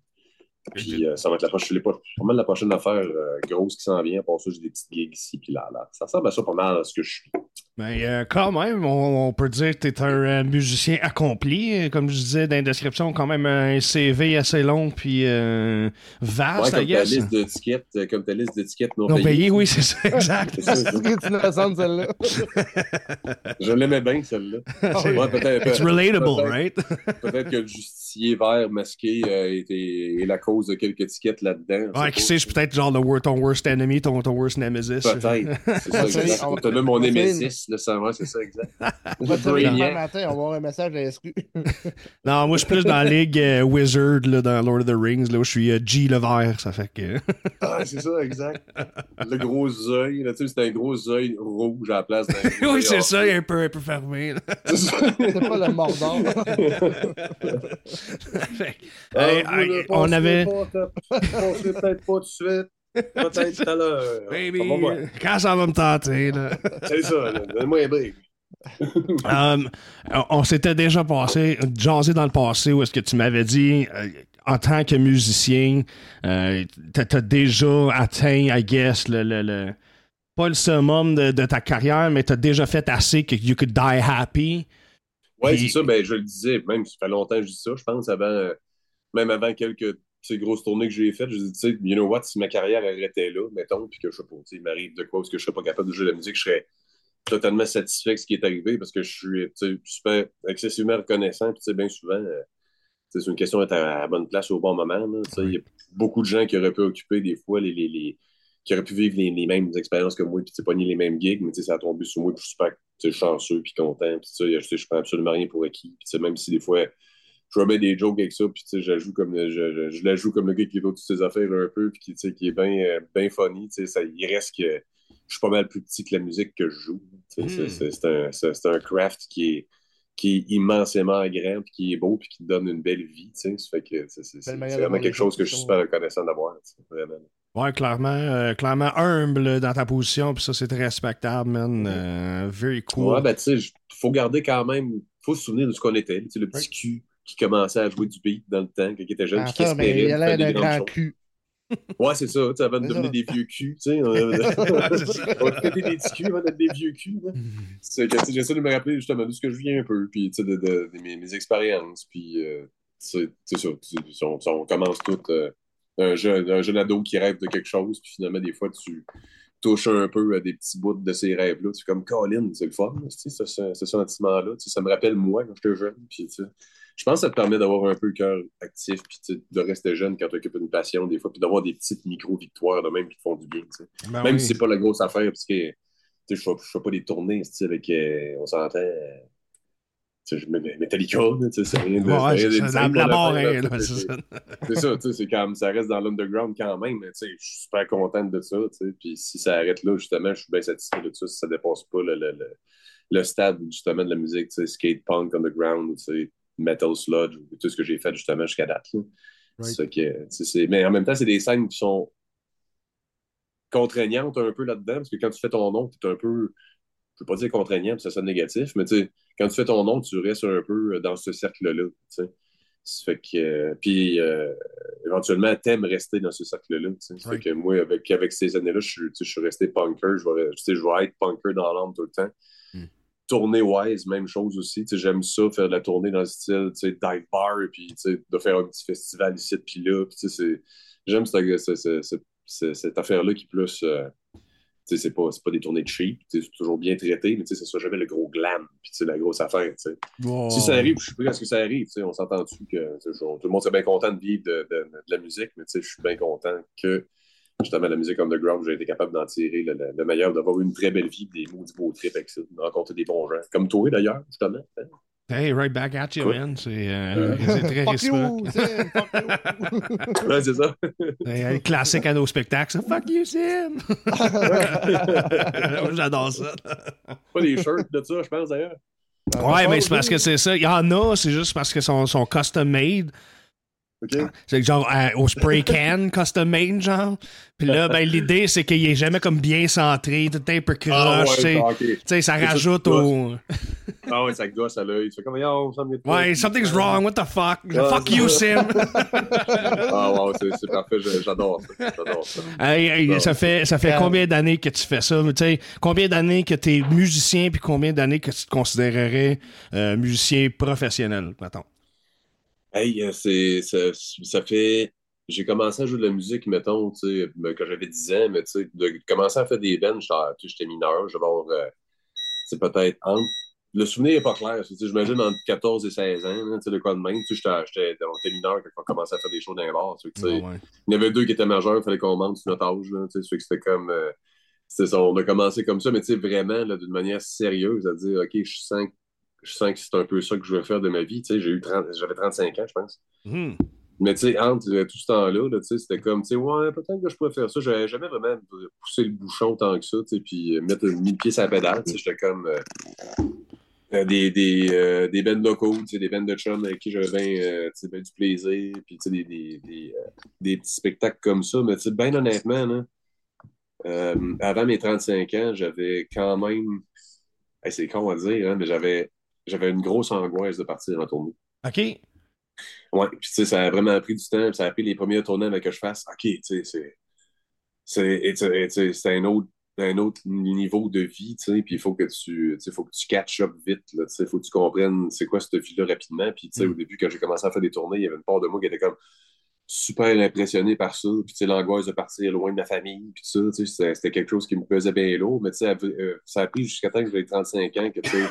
Puis euh, ça va être la prochaine, pas mal la prochaine affaire euh, grosse qui s'en vient. Pour ça, j'ai des petites gigs ici puis là, là. Ça ressemble à ça pas mal à ce que je suis. Ben, euh, quand même, on, on peut dire que tu es un musicien accompli. Euh, Comme je disais dans la description, quand même un CV assez long puis euh, Ouais, vaste, comme ta liste d'étiquettes, comme ta liste d'étiquettes non, Non payées. payé, oui, c'est ça, exact. <laughs> C'est ça, c'est ça. C'est innocente, celle-là? <laughs> Je l'aimais bien, celle-là. C'est- Ouais, peut-être, It's peut- relatable, peut-être- right? Peut-être que le justicier vert masqué euh, était, est la cause de quelques étiquettes là-dedans. je Ouais, qui sait, c'est peut-être genre le ton worst enemy, ton, ton worst nemesis. Peut-être. C'est <laughs> ça, exact. te- on là mon te- Némésis, là, ça va, c'est ça, exact. <laughs> On va te matin, on va avoir un message de la SQ. Non, moi, je suis plus dans la ligue euh, Wizard, là, dans Lord of the Rings, là, où je suis euh, G le vert, ça fait que... <laughs> Ah, c'est ça, exact. Le gros œil, là, tu sais, c'est un gros œil rouge à la place d'un oui, c'est ça, il est un peu, un peu fermé. là. C'est ça. C'est pas le mordant. Ah, hey, on avait... peut-être pas tout de suite. Peut-être tout à l'heure. Baby, Ça va bien. quand ça va me tenter, là. C'est ça, là. donne-moi un break. Euh, on s'était déjà passé, jasé dans le passé où est-ce que tu m'avais dit, euh, en tant que musicien, euh, t'as as déjà atteint, I guess, le, le, le- pas le summum de, de ta carrière, mais t'as déjà fait assez que you could die happy. Ouais, Puis- c'est ça, ben, je le disais, même, ça fait longtemps que je dis ça, je pense, avant, euh, même avant quelques sais, grosses tournées que j'ai faites, je dis, tu sais, you know what, si ma carrière arrêtait là, mettons, puis que je sais pas, il m'arrive de quoi, parce que je serais pas capable de jouer de la musique, je serais totalement satisfait de ce qui est arrivé, parce que je suis, super excessivement reconnaissant, puis bien souvent, euh, c'est une question d'être à la bonne place au bon moment, il y a beaucoup de gens qui auraient pu occuper des fois les, les, les- qui auraient pu vivre les, mêmes expériences que moi, puis pogner les mêmes gigs, mais tu sais, ça a tombé sur moi, puis je suis super chanceux, puis content, puis tu sais, je, prends absolument rien pour acquis, puis même si des fois, je remets des jokes avec ça, puis tu sais, je la joue comme, le- je, je, je la joue comme le gars qui va toutes ses affaires un peu, puis qui, tu sais, qui est bien euh, bien funny, tu sais, ça, il reste que je suis pas mal plus petit que la musique que je joue, sais, c'est- Mm. un, un craft qui est qui est immensément grand, puis qui est beau, puis qui te donne une belle vie, tu sais, ça fait que c'est vraiment quelque chose que je suis super reconnaissant d'avoir, vraiment. Ouais, clairement, euh, clairement humble dans ta position, puis ça, c'est très respectable, man. Euh, very cool. Ouais, ben, tu sais, faut garder quand même, faut se souvenir de ce qu'on était. Tu sais, le petit cul qui commençait à jouer du beat dans le temps, quand il était jeune, puis qui espérait il a l'air d'un grand cul. Ouais, c'est ça, tu avant de devenir des vieux culs, tu sais. On pétait des petits culs avant d'être des vieux culs. j'essaie de me rappeler justement d'où ce que je viens un peu, puis, tu sais, de, de- de mes, expériences, puis, euh, c'est ça, tu sais, on, commence tout euh, un, jeune, un jeune ado qui rêve de quelque chose, puis finalement, des fois, tu touches un peu à des petits bouts de ces rêves-là. Tu es comme, Colin, c'est le fun, tu sais, ce, sentiment-là. Tu sais, ça me rappelle moi quand j'étais jeune, puis, tu sais, je pense que ça te permet d'avoir un peu le cœur actif, puis de rester jeune quand tu occupes une passion, des fois, puis d'avoir des petites micro-victoires de même qui te font du bien. Ben même oui. si c'est pas la grosse affaire, parce que je fais, je fais pas des tournées avec, euh, on s'entend, euh, je mets Metallica, c'est rien de. Ouais, rien ça, la, mort, hein, c'est ça. tu sais, ça reste dans l'underground quand même, mais je suis super contente de ça, puis si ça arrête là, justement, je suis bien satisfait de ça, si ça dépasse pas le, le, le, le stade, justement, de la musique, skate punk underground, metal sludge, ou tout ce que j'ai fait, justement, jusqu'à date. Right. Que, mais en même temps, c'est des scènes qui sont contraignantes un peu là-dedans, parce que quand tu fais ton nom, tu es un peu, je veux pas dire contraignant, ça sonne négatif, mais tu sais, quand tu fais ton nom, tu restes un peu dans ce cercle-là, fait que, euh, puis euh, éventuellement, t'aimes rester dans ce cercle-là, Right. fait que moi, avec, avec ces années-là, je, suis- resté punker, je vais, je vais être punker dans l'âme tout le temps. Mm. Tournée wise, même chose aussi. J'aime ça, faire de la tournée dans le style dive bar, et puis de faire un petit festival ici, puis là. J'aime cette, cette, cette- affaire-là qui plus. euh, c'est pas, pas des tournées de cheap, c'est toujours bien traité, mais tu sais, c'est soit jamais le gros glam, puis la grosse affaire. tu sais. Wow. Si ça arrive, je suis prêt à ce que ça arrive. tu sais, On s'entend-tu que tu sais, je- tout le monde serait bien content de vivre de, de- de la musique, mais tu sais, je suis bien content que justement la musique underground, j'ai été capable d'en tirer le, le- le meilleur, d'avoir une très belle vie, des maudits beaux trips avec ça, de rencontrer des bons gens. Comme toi d'ailleurs, justement. Hey, right back at you, man. C'est euh, très Fuck réciproque. you, Sim, fuck you. <laughs> Ouais, c'est ça. Hey, classique à nos spectacles. Fuck you, Sim! <laughs> J'adore ça. Pas des shirts de ça, je pense d'ailleurs. Ouais, mais c'est parce que c'est ça. Il y en a, c'est juste parce qu'ils sont, sont custom made. OK? C'est genre euh, au spray can, <laughs> custom made, genre. Puis là, ben, l'idée, c'est qu'il est jamais comme bien centré, tout un peu croche, Ah, tu sais. ouais, ça rajoute au. <laughs> Ah ouais, ça gosse à l'œil. Tu fais comme, yo, Ouais, something's wrong, what the fuck? Ah, fuck you. Sim! <laughs> Ah, wow, c'est parfait. J'adore ça. J'adore ça. Hey, hey, Non. ça fait, ça fait Calme. combien d'années que tu fais ça? Tu sais, combien d'années que tu es musicien, puis combien d'années que tu te considérerais euh, musicien professionnel, mettons? Hey, euh, c'est, ça, ça fait. J'ai commencé à jouer de la musique, mettons, tu sais, ben, quand j'avais 10 ans, mais tu sais, de commencer à faire des bands, j'étais mineur, je vais avoir, euh, c'est peut-être entre. Le souvenir n'est pas clair, tu sais, j'imagine entre 14 et 16 ans, tu sais, de quoi de même. Tu sais, j'étais, on était mineur quand on commençait à faire des shows dans les bars, tu sais, tu sais, Ouais. Il y en avait deux qui étaient majeurs, il fallait qu'on monte sur notre âge. Là, que c'était comme. euh, ça, on a commencé comme ça, mais tu sais, vraiment, là, d'une manière sérieuse, à dire, OK, je sens, je sens que c'est un peu ça que je veux faire de ma vie. J'ai eu 30 j'avais 35 ans, je pense. Hmm. Mais tu sais, entre euh, tout ce temps-là, là, c'était comme, tu sais, ouais, peut-être que je pourrais faire ça. J'avais jamais vraiment poussé le bouchon tant que ça, puis euh, mettre mis le pied sur la pédale. J'étais comme. euh, euh, des, des, euh, des bands locaux, des bands de chum avec qui j'avais bien, euh, ben du plaisir, puis des, des, des, euh, des petits spectacles comme ça. Mais tu sais, bien honnêtement, là, euh, avant mes 35 ans, j'avais quand même Hey, c'est con à dire, hein, mais j'avais, j'avais une grosse angoisse de partir en tournée. OK. Ouais, puis tu sais, ça a vraiment pris du temps, ça a pris les premiers tournées avec que je fasse. OK, tu sais, c'est. C'est un autre, un autre niveau de vie, tu sais, puis il faut que tu, faut que tu catch up vite, tu sais, faut que tu comprennes c'est quoi cette vie-là rapidement. Puis, tu sais, Mm. au début, quand j'ai commencé à faire des tournées, il y avait une part de moi qui était comme super impressionné par ça, puis, tu sais, l'angoisse de partir loin de ma famille, puis ça, tu sais, c'était- quelque chose qui me pesait bien lourd, mais tu sais, euh, ça a pris jusqu'à temps que j'avais 35 ans que, tu sais,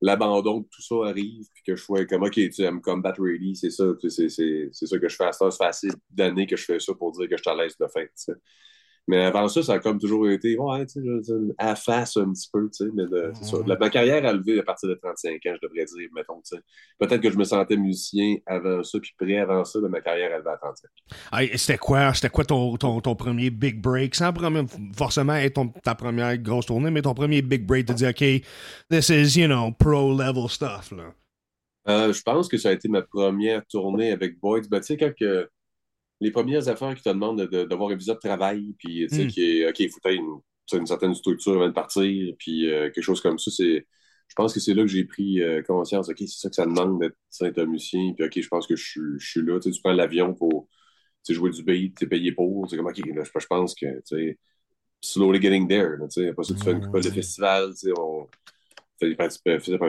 l'abandon de tout ça arrive, puis que je sois comme, OK, tu I'm combat ready, c'est ça, c'est ça que je fais à ça. Ça fait assez d'années que je fais ça pour dire que je suis à l'aise de faire. Mais avant ça, ça a comme toujours été, ouais, à face un petit peu, tu sais, mais de- ça. La- ma carrière a levé à partir de 35 ans, je devrais dire, mettons, tu sais. Peut-être que je me sentais musicien avant ça, puis prêt avant ça, mais ma carrière a levé à 35. Hey, c'était quoi, c'était quoi ton, ton, ton premier big break? Sans forcément être ton- ta première grosse tournée, mais ton premier big break, de dire, OK, this is, you know, pro level stuff, là. Euh, je pense que ça a été ma première tournée avec Boyd. Ben, tu sais, quand que les premières affaires qui te demandent de- de- d'avoir un visa de travail, puis tu sais, Mm. qui est, OK, il faut une, une certaine structure avant de partir, puis euh, quelque chose comme ça, c'est. Je pense que c'est là que j'ai pris euh, conscience, OK, c'est ça que ça demande d'être un musicien, puis OK, je pense que je, suis- je suis là. Tu sais, tu prends l'avion pour tu sais, jouer du beat, tu es payé pour. C'est comme, OK, là, je, je pense que, tu sais, slowly getting there. Là, tu sais. Après ça, tu fais une couple de Ouais. festivals, tu sais, on fait,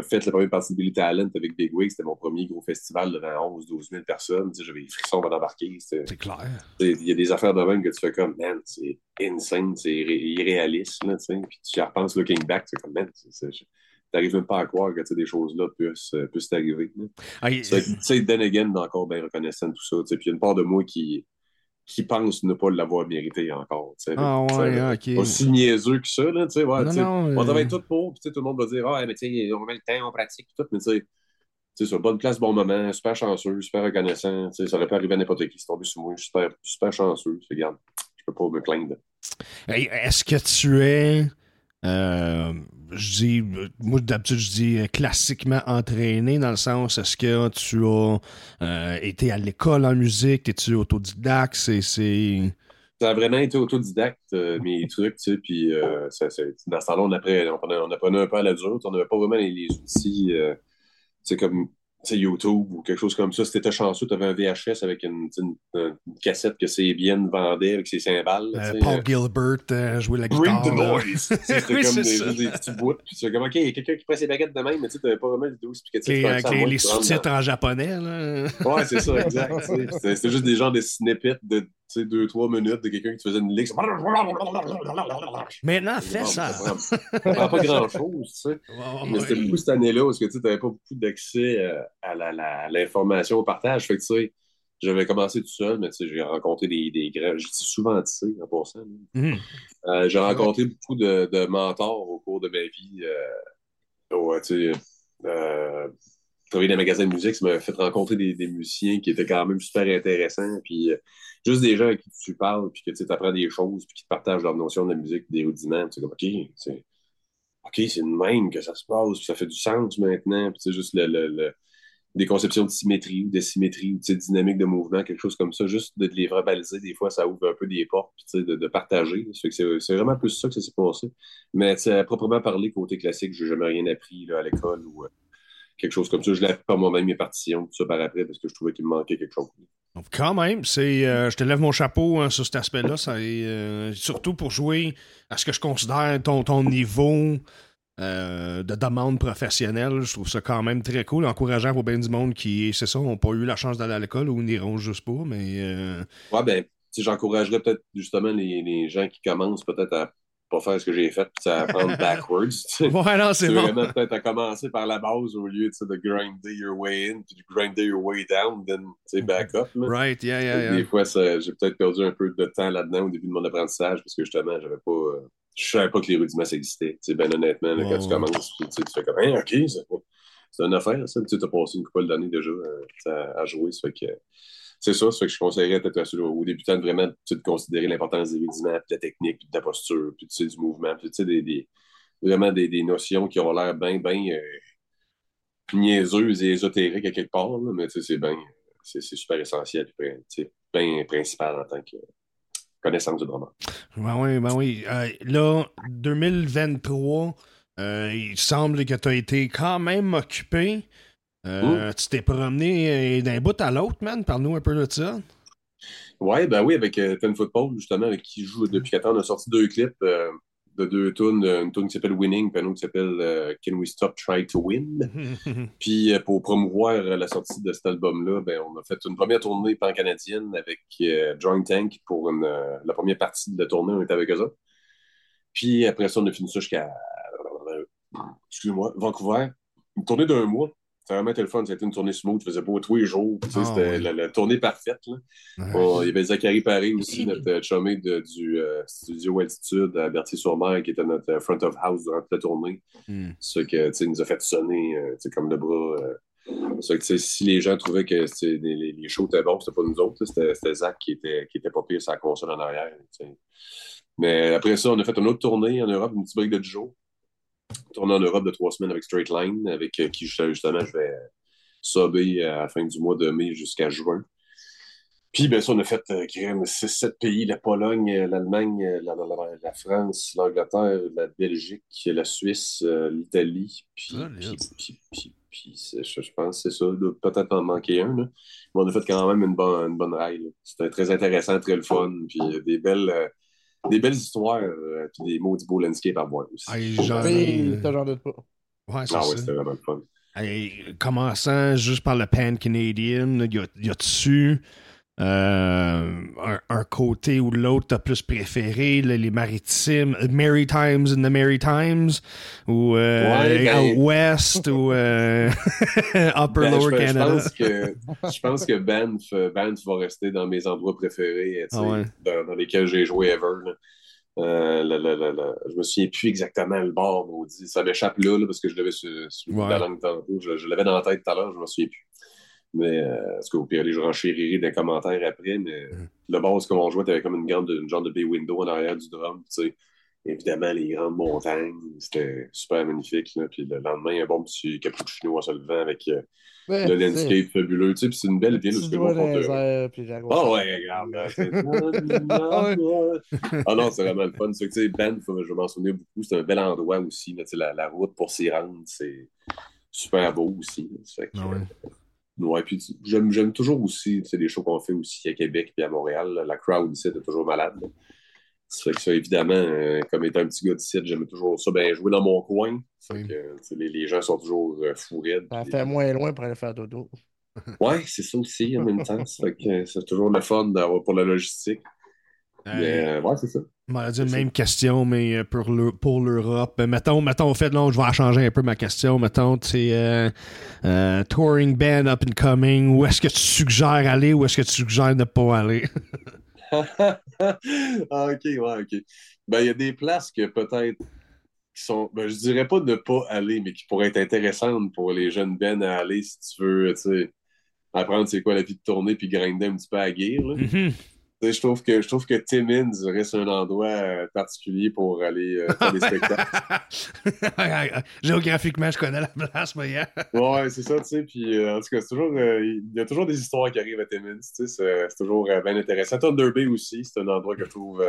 fait, la première partie de Billy Talent avec Big Wig, c'était mon premier gros festival devant 11 12 000 personnes. J'avais les frissons avant d'embarquer. C'est clair. Il y a des affaires de même que tu fais comme, man, c'est insane, c'est irré- irréaliste. Là. Puis tu y repenses looking back, tu fais comme, man, c'est- c'est- t'arrives même pas à croire que des choses-là puissent, euh, puissent t'arriver. Tu sais, then again, encore bien reconnaissant de tout ça. Puis il y a une part de moi qui, qui pense ne pas l'avoir mérité encore. Ah ouais, ok. Aussi niaiseux que ça, là, tu sais, ouais, on euh, travaille tout pour, puis tout le monde va dire, ah, mais tu sais, on met le temps, on pratique, tout, mais tu sais, tu sais, sur bonne place, bon moment, super chanceux, super reconnaissant, tu sais, ça aurait pu arriver à n'importe qui, c'est tombé sur moi, super, super chanceux, regarde, je peux pas me plaindre. Hey, Est-ce que tu es, euh, je dis, moi d'habitude je dis euh, classiquement entraîné dans le sens, est-ce que tu as euh, été à l'école en musique, es-tu autodidacte, c'est, c'est... Ça a vraiment été autodidacte, mes trucs, tu sais, puis dans ce temps-là, on apprenait, on, apprenait, un peu à la dure, on n'avait pas vraiment les, les outils, sais, comme YouTube ou quelque chose comme ça. Si t'étais chanceux, tu avais un VHS avec une, sais, une, une cassette que CBN vendait avec ses cymbales. euh, Paul euh, Gilbert euh, jouait la Bring guitare. the là. noise! <laughs> C'était Oui, comme des, des petits bouts. Puis c'est comme, OK, il y a quelqu'un qui prend ses baguettes de même, mais tu t'avais pas vraiment le. Les, comme avec les, sous-titres en japonais, là. Ouais, c'est ça, exact. <laughs> C'était juste des genres de snippets de, sais, deux, trois minutes de quelqu'un qui te faisait une lick. Maintenant, fais ça. Ça prend, pas grand-chose, tu sais. <laughs> Mais c'était beaucoup cette année-là parce que tu n'avais pas beaucoup d'accès euh, à la- la- l'information, au partage. Fait que tu sais, j'avais commencé tout seul, mais tu sais, j'ai rencontré des, des grands. Je dis souvent tu sais, en passant. Mhm. Euh, j'ai rencontré beaucoup de, de mentors au cours de ma vie. Euh, ouais, tu sais, euh, travailler dans un magasin de musique, ça m'a fait rencontrer des, des musiciens qui étaient quand même super intéressants. Puis juste des gens à qui tu parles, puis que tu apprends des choses, puis qui te partagent leur notion de la musique, des rudiments. Tu comme, OK, c'est OK, c'est même que ça se passe, puis ça fait du sens maintenant. Puis juste le, le- le- des conceptions de symétrie ou de symétrie ou dynamique de mouvement, quelque chose comme ça, juste de les verbaliser, des fois, ça ouvre un peu des portes, puis de, de partager. C'est vraiment plus ça que ça s'est passé. Mais à proprement parler, côté classique, j'ai jamais rien appris là, à l'école ou euh, quelque chose comme ça. Je l'ai appris par moi-même, mes partitions, tout ça par après, parce que je trouvais qu'il me manquait quelque chose. Donc, Quand même, c'est, euh, je te lève mon chapeau hein, sur cet aspect-là. Euh, surtout pour jouer à ce que je considère ton, ton niveau euh, de demande professionnelle. Je trouve ça quand même très cool, encourageant pour bien du monde qui, c'est ça, n'ont pas eu la chance d'aller à l'école ou n'iront juste pas. Mais euh, Ouais, ben, j'encouragerais peut-être justement les, les gens qui commencent peut-être à pas faire ce que j'ai fait, puis à apprendre backwards. tu sais. <laughs> ouais, non, c'est bon. vraiment peut-être à commencer par la base au lieu de grinder your way in, puis de grinder your way down, then back up. là. Right, yeah, yeah, yeah. Des fois, ça- j'ai peut-être perdu un peu de temps là-dedans au début de mon apprentissage parce que justement, j'avais pas. euh, je savais pas que les rudiments ça sais, ben honnêtement, là, quand tu commences, tu fais comme Hein, OK, ça- c'est une affaire, ça. Tu as passé une couple d'années déjà euh, à, à jouer. Ça fait que c'est ça, ça fait que je conseillerais peut-être aux débutants de vraiment de considérer l'importance des rudiments, de la technique, puis de la posture, puis tu sais, du mouvement, puis tu sais, des, vraiment des, notions qui ont l'air bien, bien euh, niaiseuses et ésotériques à quelque part, là, mais tu sais, c'est bien, c'est super essentiel, puis, bien principal en tant que connaissance du drama. Ben oui, ben oui. Euh, là, 2023, Euh, il semble que tu as été quand même occupé. Euh, tu t'es promené euh, d'un bout à l'autre, man. Parle-nous un peu de ça. Ouais, ben oui, avec euh, Ten Football, justement, avec qui je joue depuis 4 ans, on a sorti deux clips euh, de deux tunes. Une tune qui s'appelle Winning, puis une autre qui s'appelle Can We Stop Trying to Win? <laughs> Puis pour promouvoir la sortie de cet album-là, ben, on a fait une première tournée pan-canadienne avec Joint Tank pour une, la première partie de la tournée, on était avec eux autres. Puis après ça, on a fini ça jusqu'à, excusez-moi, Vancouver. Une tournée d'un mois. A vraiment été le fun. C'était une tournée smooth. faisait beau tous les jours. Tu sais, Ah, C'était ouais. la, la tournée parfaite. là. On- il y avait Zachary Paré aussi, notre euh, chumé de- du euh, studio Altitude à Berthier-sur-Mer, qui était notre euh, front of house durant toute la tournée. Hmm. Ce que, tu sais, il nous a fait sonner euh, tu sais, comme le bras. euh. Ça que, si les gens trouvaient que les, les- shows étaient bons, c'était pas nous autres. C'était c'était Zach qui était, qui était pas pire sur la console en arrière. Mais après ça, on a fait une autre tournée en Europe, une petite break de 10 jours. Tournée en Europe de trois semaines avec Straight Line, avec euh, qui justement je vais subber à la fin du mois de mai jusqu'à juin. Puis, ben, ça, on a fait euh, crème 6-7 pays, la Pologne, euh, l'Allemagne, euh, la, la- la- la France, l'Angleterre, la Belgique, la Suisse, euh, l'Italie. Puis, Solide. puis, puis, puis, puis c'est- je, je pense que c'est ça. Peut-être en manquer un. Là. Mais on a fait quand même une bonne, une bonne raille. là. C'était très intéressant, très le fun. Puis, euh, des belles, euh, des belles histoires, euh, puis des maudits beaux landscapes à voir aussi. Hey, j'en Oui, ça, j'en doute pas. Ouais, c'est Ah ça. ouais, c'était vraiment le fun. Hey, commençant juste par le pan-canadien, y a- y a-tu euh, un, un côté ou l'autre t'as plus préféré, là, les maritimes, Maritimes in the Maritimes, ou euh, Ouais, ben- out west, ou euh, <laughs> Upper Ben, Lower je, je Canada? pense que, je pense que Banff, euh, Banff va rester dans mes endroits préférés, Ah ouais. dans, dans lesquels j'ai joué ever. là. Euh, le- le- je me souviens plus exactement le bord, maudit. Ça m'échappe là, là, parce que je l'avais sur, sur la langue tantôt. Je, je l'avais dans la tête tout à l'heure, je me souviens plus. Mais, euh, est-ce qu'au pire, aller, je renchérirai des commentaires après, mais Mm. le bord, où on jouait, t'avais comme une, grande, une genre de bay window en arrière du drum, tu sais. Évidemment, les grandes montagnes, c'était super magnifique. Là. Puis le lendemain, un bon petit cappuccino en se levant avec euh, Ouais, le landscape fabuleux. Tu sais, puis c'est une belle ville Tu les airs, puis. Ah ouais, regarde. là, <laughs> ah non, c'est vraiment le fun. Tu sais, Banff, je vais m'en souvenir beaucoup. C'est un bel endroit aussi. là, tu sais, la, la route pour s'y rendre, c'est super beau aussi. fait que, Ah ouais. euh, ouais, puis j'aime j'aime toujours aussi sais, les shows qu'on fait aussi à Québec puis à Montréal. là. La crowd ici est toujours malade. là. Ça fait que ça, évidemment, euh, comme étant un petit gars d'ici, j'aime toujours ça, ben, jouer dans mon coin. Ça fait que, les, les gens sont toujours euh, fous raides. Ça fait moins loin pour aller faire dodo. <laughs> Ouais, c'est ça aussi en même temps. Ça fait que c'est toujours le fun d'avoir pour la logistique. Mais euh, ouais, c'est ça. On m'a dit c'est même question, mais euh, pour le- pour l'Europe. Euh, Mettons, mettons, au fait, là, je vais changer un peu ma question. Mettons, c'est euh, euh, touring band up and coming. Où est-ce que tu suggères aller ou est-ce que tu suggères ne pas aller? <laughs> ah, ok, ouais, ok. Ben, il y a des places que peut-être qui sont, ben, je dirais pas ne pas aller, mais qui pourraient être intéressantes pour les jeunes Ben à aller si tu veux, tu sais, apprendre c'est quoi la vie de tournée puis grinder un petit peu à guire. là. Mhm. Tu sais, Je trouve que je trouve que Timmins reste un endroit euh, particulier pour aller euh, faire des spectacles. <laughs> Géographiquement, je connais la place, mais yeah. Ouais, c'est ça, tu sais. Puis, euh, en tout cas, c'est toujours, euh, il y a toujours des histoires qui arrivent à Timmins, tu sais. C'est toujours bien intéressant. Thunder Bay aussi, c'est un endroit que je trouve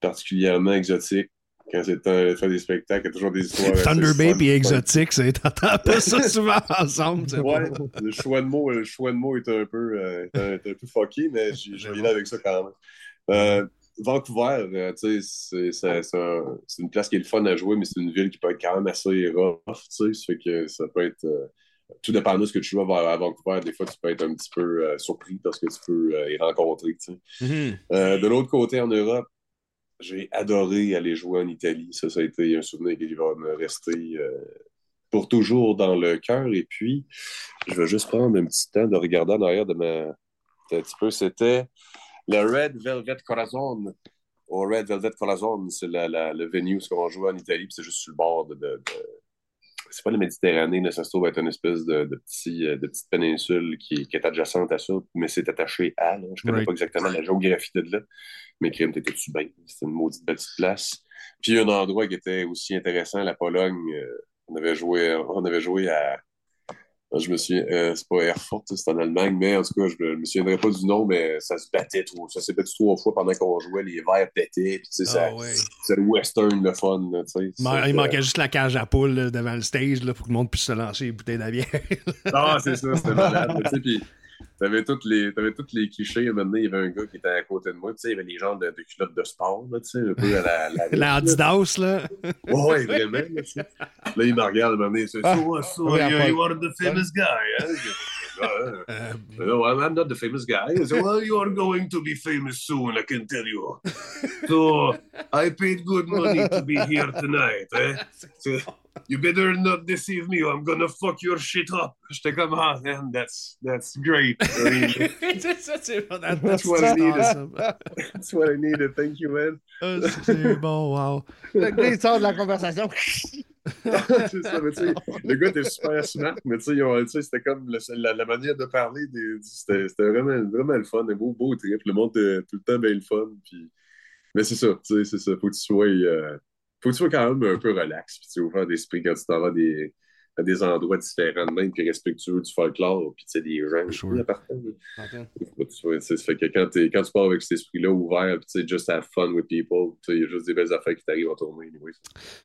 particulièrement exotique. Quand c'est de faire des spectacles, il y a toujours des histoires. Thunder Bay puis exotique, c'est t'entends pas ça <laughs> souvent ensemble. Ouais, le choix de mots, le choix de mots est un peu, euh, est un, est un peu fucké, mais <laughs> j'ai là avec ça quand même. Euh, Vancouver, euh, tu sais, c'est- c'est c'est un- c'est une place qui est le fun à jouer, mais c'est une ville qui peut être quand même assez rough, tu sais. Ça fait que ça peut être. euh, tout dépendant de ce que tu joues à à Vancouver, des fois, tu peux être un petit peu euh, surpris parce que tu peux euh, y rencontrer. Mhm. Euh, de l'autre côté, en Europe, j'ai adoré aller jouer en Italie. Ça, ça a été un souvenir qui va me rester euh, pour toujours dans le cœur. Et puis, je vais juste prendre un petit temps de regarder en arrière de ma. Un petit peu, c'était le Red Velvet Corazon. Au Red Velvet Corazon, c'est la- le venue ce qu'on joue en Italie, c'est juste sur le bord de- C'est pas la Méditerranée, là, ça se trouve être une espèce de, de, petit, euh, de petite péninsule qui, qui est adjacente à ça, mais c'est attaché à. Là. Je connais Right. pas exactement la géographie de là, mais crime, t'étais-tu bien? C'était une maudite petite place. Puis un endroit qui était aussi intéressant, la Pologne. euh, on avait joué, on avait joué à, Je me souviens, euh, c'est pas Erfurt, c'est en Allemagne, mais en tout cas, je me, me souviendrai pas du nom, mais ça se battait trop. Ça s'est battu trois fois pendant qu'on jouait, les verres pétaient, puis tu sais, Ah ouais. c'est le western, le fun, là, tu sais. Il man- C'est, il euh, manquait juste la cage à poule là, devant le stage là, pour que le monde puisse se lancer les bouteilles de bière. Ah, c'est ça, c'était malade. tu sais, puis t'avais tous les, t'avais tous les clichés. Maintenant, il y avait un gars qui était à côté de moi, tu sais, il y avait les gens de, de culottes de sport, là, tu sais, un peu à la... la <laughs> la Adidas, là. Ouais, vraiment, là. Là, il me regarde, il me dit, c'est you, après. you are the famous guy, hein? Ah, hein. Euh, No, I'm, I'm not the famous guy. He said, well, you are going to be famous soon, I can tell you. So, I paid good money to be here tonight, eh? So, you better not deceive me or I'm gonna fuck your shit up. J'étais comme, man, that's, that's great. I mean, c'est ça, c'est bon. That- That's what I needed. awesome. that's what I needed. Thank you, man. C'est bon, wow. Le gars, il sort de conversation. Ça, <laughs> le gars était super smart, mais c'était comme le- la, la manière de parler, c'était vraiment, vraiment le fun, un beau, beau trip. Le monde était tout le temps bien le fun. Puis... Mais c'est ça, tu sais, c'est ça. Faut que tu sois, euh, faut que tu sois quand même un peu relax, puis tu ouvert d'esprit quand tu t'en vas des, à des endroits différents, de même, puis respectueux du folklore, puis tu sais, des gens. Sure. Sais, ça fait que quand, t'es- quand tu pars avec cet esprit-là ouvert, puis tu sais, just have fun with people, il y a juste des belles affaires qui t'arrivent en tournée, anyway.